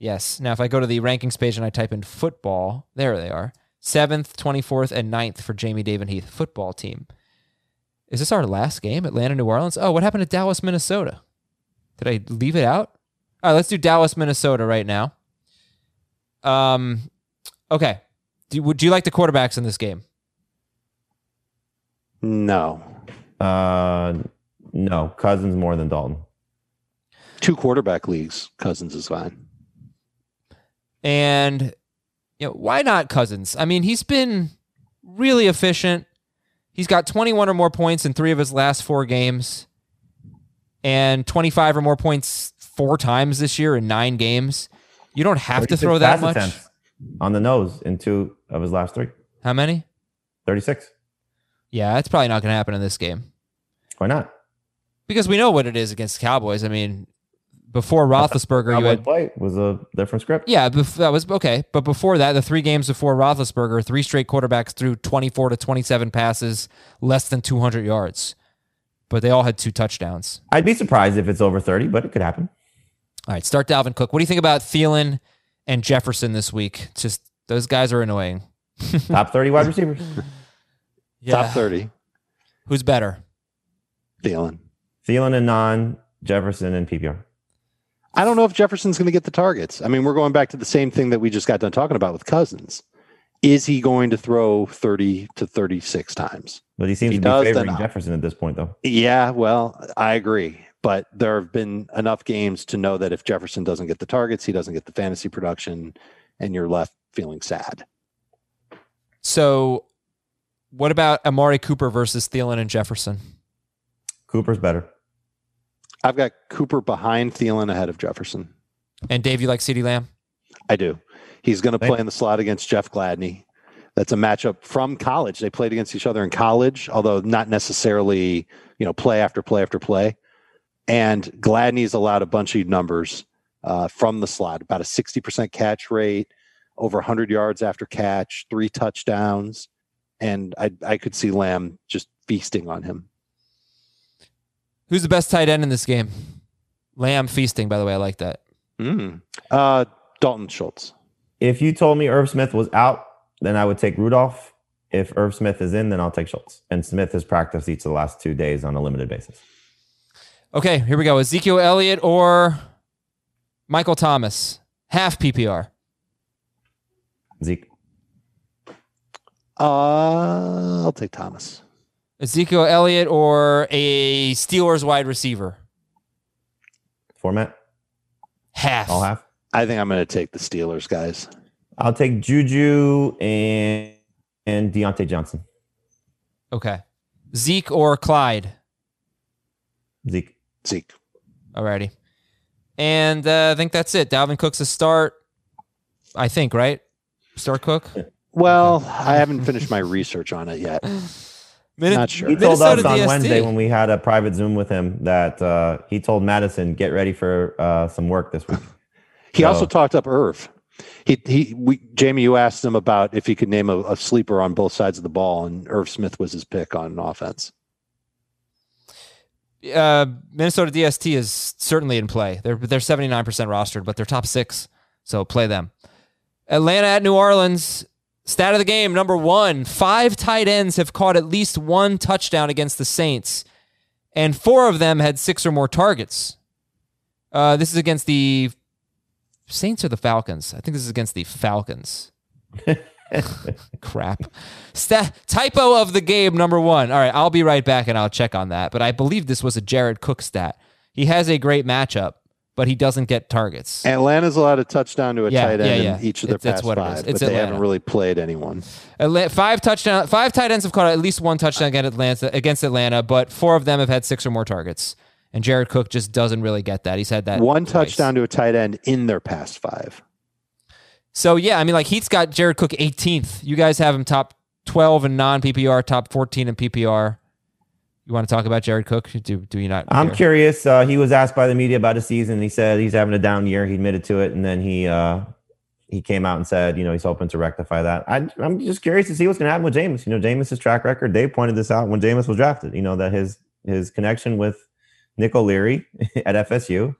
Yes. Now, if I go to the rankings page and I type in football, there they are. Seventh, 24th, and 9th for Jamie Dave and Heath football team. Is this our last game? Atlanta, New Orleans? Oh, what happened to Dallas, Minnesota? Did I leave it out? All right, let's do Dallas, Minnesota right now. Um, okay. Do, would do you like the quarterbacks in this game? No. Uh, no, Cousins more than Dalton. Two quarterback leagues. Cousins is fine. And you know, why not Cousins? I mean, he's been really efficient. He's got 21 or more points in three of his last four games, and 25 or more points four times this year in nine games. You don't have to throw that much. on the nose in two of his last three. How many? 36. Yeah, that's probably not going to happen in this game Why not? because we know what it is against the Cowboys. I mean, before Roethlisberger, you had play was a different script. Yeah, that was okay. But before that, the three games before Roethlisberger, three straight quarterbacks threw 24 to 27 passes, less than 200 yards. But they all had two touchdowns. I'd be surprised if it's over 30, but it could happen. All right, start Dalvin Cook. What do you think about Thielen and Jefferson this week? Just those guys are annoying. Top 30 wide receivers. Top 30. Who's better? Thielen. Thielen and non, Jefferson and PPR. I don't know if Jefferson's going to get the targets. I mean, we're going back to the same thing that we just got done talking about with Cousins. Is he going to throw 30 to 36 times? But he seems He to be then favoring Jefferson at this point, though. Yeah, well, I agree. But there have been enough games to know that if Jefferson doesn't get the targets, he doesn't get the fantasy production, and you're left feeling sad. So, what about Amari Cooper versus Thielen and Jefferson? Cooper's better. I've got Cooper behind Thielen ahead of Jefferson. And Dave, you like CeeDee Lamb? I do. He's going to play in the slot against Jeff Gladney. That's a matchup from college. They played against each other in college, although not necessarily, you know, play after play after play. And Gladney's allowed a bunch of numbers uh, from the slot, about a 60% catch rate, over 100 yards after catch, three touchdowns. And I, I could see Lamb just feasting on him. Who's the best tight end in this game? Lamb feasting, by the way. I like that. Mm. Uh, Dalton Schultz. If you told me Irv Smith was out, then I would take Rudolph. If Irv Smith is in, then I'll take Schultz. And Smith has practiced each of the last two days on a limited basis. Okay, here we go. Ezekiel Elliott or Michael Thomas? Half PPR. Zeke. Uh, I'll take Thomas. Ezekiel Elliott or a Steelers wide receiver? Format. Half. All half. I think I'm going to take the Steelers, guys. I'll take Juju and and Diontae Johnson. Okay. Zeke or Clyde? Zeke. Zeke. Alrighty. And uh, I think that's it. Dalvin Cook's a start. I think, right? Start Cook? Well, I haven't finished my research on it yet. Min- Not sure. He told Minnesota us on DST. Wednesday when we had a private Zoom with him that uh, he told Mattison get ready for uh, some work this week. He also talked up Irv. He he we Jamie, you asked him about if he could name a, a sleeper on both sides of the ball, and Irv Smith was his pick on offense. uh, Minnesota DST is certainly in play. They're they're seventy nine percent rostered, but they're top six, so play them. Atlanta at New Orleans. Stat of the game number one: five tight ends have caught at least one touchdown against the Saints, and four of them had six or more targets. Uh, this is against the Saints or the Falcons. I think this is against the Falcons. Crap. Sta- typo of the game number one. All right, I'll be right back and I'll check on that. But I believe this was a Jared Cook stat. He has a great matchup, but he doesn't get targets. Atlanta's allowed a touchdown to a Yeah, tight end yeah. in each of their It's- that's past what it is. five, It's but they Atlanta. haven't really played anyone. Atla- Five touchdown, five tight ends have caught at least one touchdown against Atlanta, against Atlanta, but four of them have had six or more targets. And Jared Cook just doesn't really get that. He's had that One twice. touchdown to a tight end in their past five. So yeah, I mean, like Heath's got Jared Cook 18th. You guys have him top 12 in non PPR, top 14 in PPR. You want to talk about Jared Cook? Do do you not? I'm care? curious. Uh, he was asked by the media about his season. He said he's having a down year. He admitted to it, and then he uh, he came out and said, you know, he's hoping to rectify that. I, I'm just curious to see what's going to happen with Jameis. You know, Jameis's track record. Dave pointed this out when Jameis was drafted. You know that his his connection with Nick O'Leary at FSU,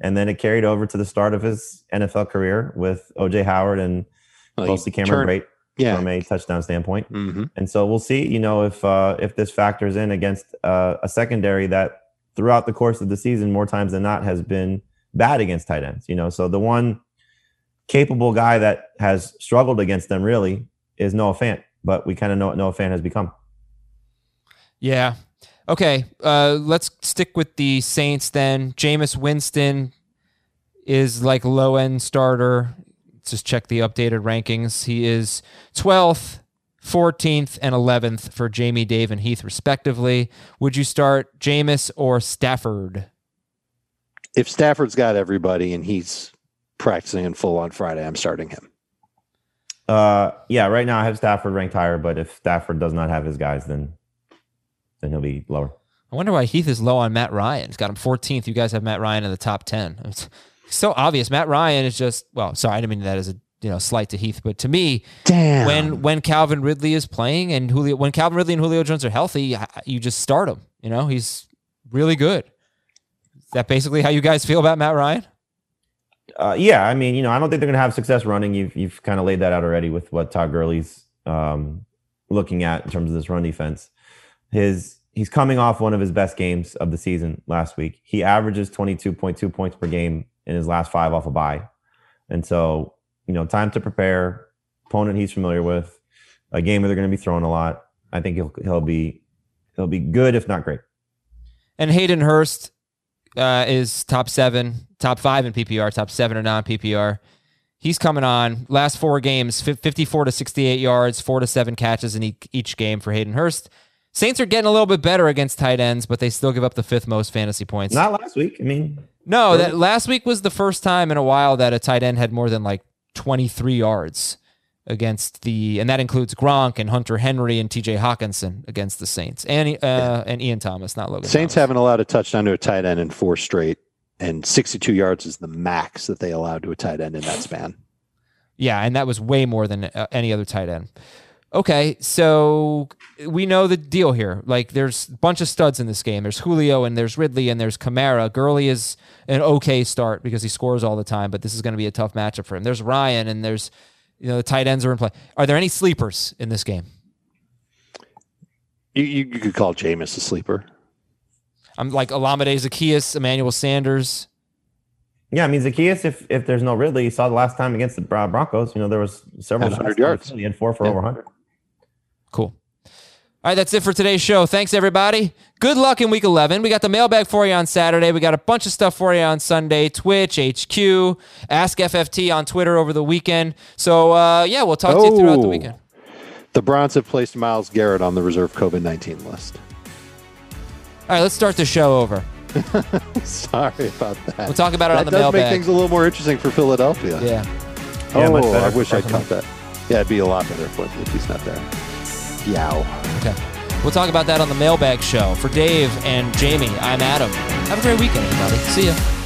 and then it carried over to the start of his NFL career with OJ Howard and Well, mostly Cameron turned- Brate Yeah. from a touchdown standpoint. hmm And so we'll see, you know, if uh, if this factors in against uh, a secondary that throughout the course of the season, more times than not, has been bad against tight ends. You know, so the one capable guy that has struggled against them really is Noah Fant, but we kind of know what Noah Fant has become. Yeah. Okay. Uh, let's stick with the Saints then. Jameis Winston is like low end starter. Let's just check the updated rankings. He is 12th, 14th, and 11th for Jamie, Dave, and Heath, respectively. Would you start Jameis or Stafford? If Stafford's got everybody and he's practicing in full on Friday, I'm starting him. Uh, yeah, right now I have Stafford ranked higher, but if Stafford does not have his guys, then then he'll be lower. I wonder why Heath is low on Matt Ryan. He's got him 14th. You guys have Matt Ryan in the top 10. It's so obvious. Matt Ryan is just well. Sorry, I didn't mean that as a you know slight to Heath, but to me, Damn. when when Calvin Ridley is playing and Julio, when Calvin Ridley and Julio Jones are healthy, you just start him. You know, he's really good. Is that basically how you guys feel about Matt Ryan? Uh, yeah, I mean, you know, I don't think they're going to have success running. You've you've kind of laid that out already with what Todd Gurley's um, looking at in terms of this run defense. His he's coming off one of his best games of the season last week. He averages twenty two point two points per game in his last five off a bye, and so you know, time to prepare. Opponent he's familiar with, a game where they're going to be throwing a lot. I think he'll he'll be he'll be good if not great. And Hayden Hurst uh, is top seven, top five in PPR, top seven or non PPR. He's coming on. Last four games, 54 to 68 yards, four to seven catches in each game for Hayden Hurst. Saints are getting a little bit better against tight ends, but they still give up the fifth most fantasy points. Not last week. I mean, no, that last week was the first time in a while that a tight end had more than like 23 yards against the, and that includes Gronk and Hunter Henry and T.J. Hockenson against the Saints, and uh, and Ian Thomas, not Logan. Saints Thomas. haven't allowed a touchdown to a tight end in four straight, and 62 yards is the max that they allowed to a tight end in that span. Yeah, and that was way more than uh, any other tight end. Okay, so we know the deal here. Like, there's a bunch of studs in this game. There's Julio and there's Ridley and there's Kamara. Gurley is an okay start because he scores all the time, but this is going to be a tough matchup for him. There's Ryan and there's, you know, the tight ends are in play. Are there any sleepers in this game? You, you, you could call Jameis a sleeper. I'm like Olamide Zaccheaus, Emmanuel Sanders. Yeah, I mean Zaccheaus. If if there's no Ridley, you saw the last time against the Broncos. You know there was several Had 100 yards. He had four for Yeah. over 100. Cool. All right, that's it for today's show. Thanks, everybody. Good luck in week 11. We got the mailbag for you on Saturday. We got a bunch of stuff for you on Sunday. Twitch, HQ, Ask FFT on Twitter over the weekend. So, uh, yeah, we'll talk to you throughout the Oh. weekend. The Browns have placed Myles Garrett on the reserve COVID 19 list. All right, let's start the show over. Sorry about that. We'll talk about it that on the does mailbag. make things a little more interesting for Philadelphia. Yeah. Yeah, oh, I wish I'd personal. cut that. Yeah, it'd be a lot better for if he's not there. Yow. Okay. We'll talk about that on the mailbag show. For Dave and Jamie, I'm Adam. Have a great weekend, everybody. See ya.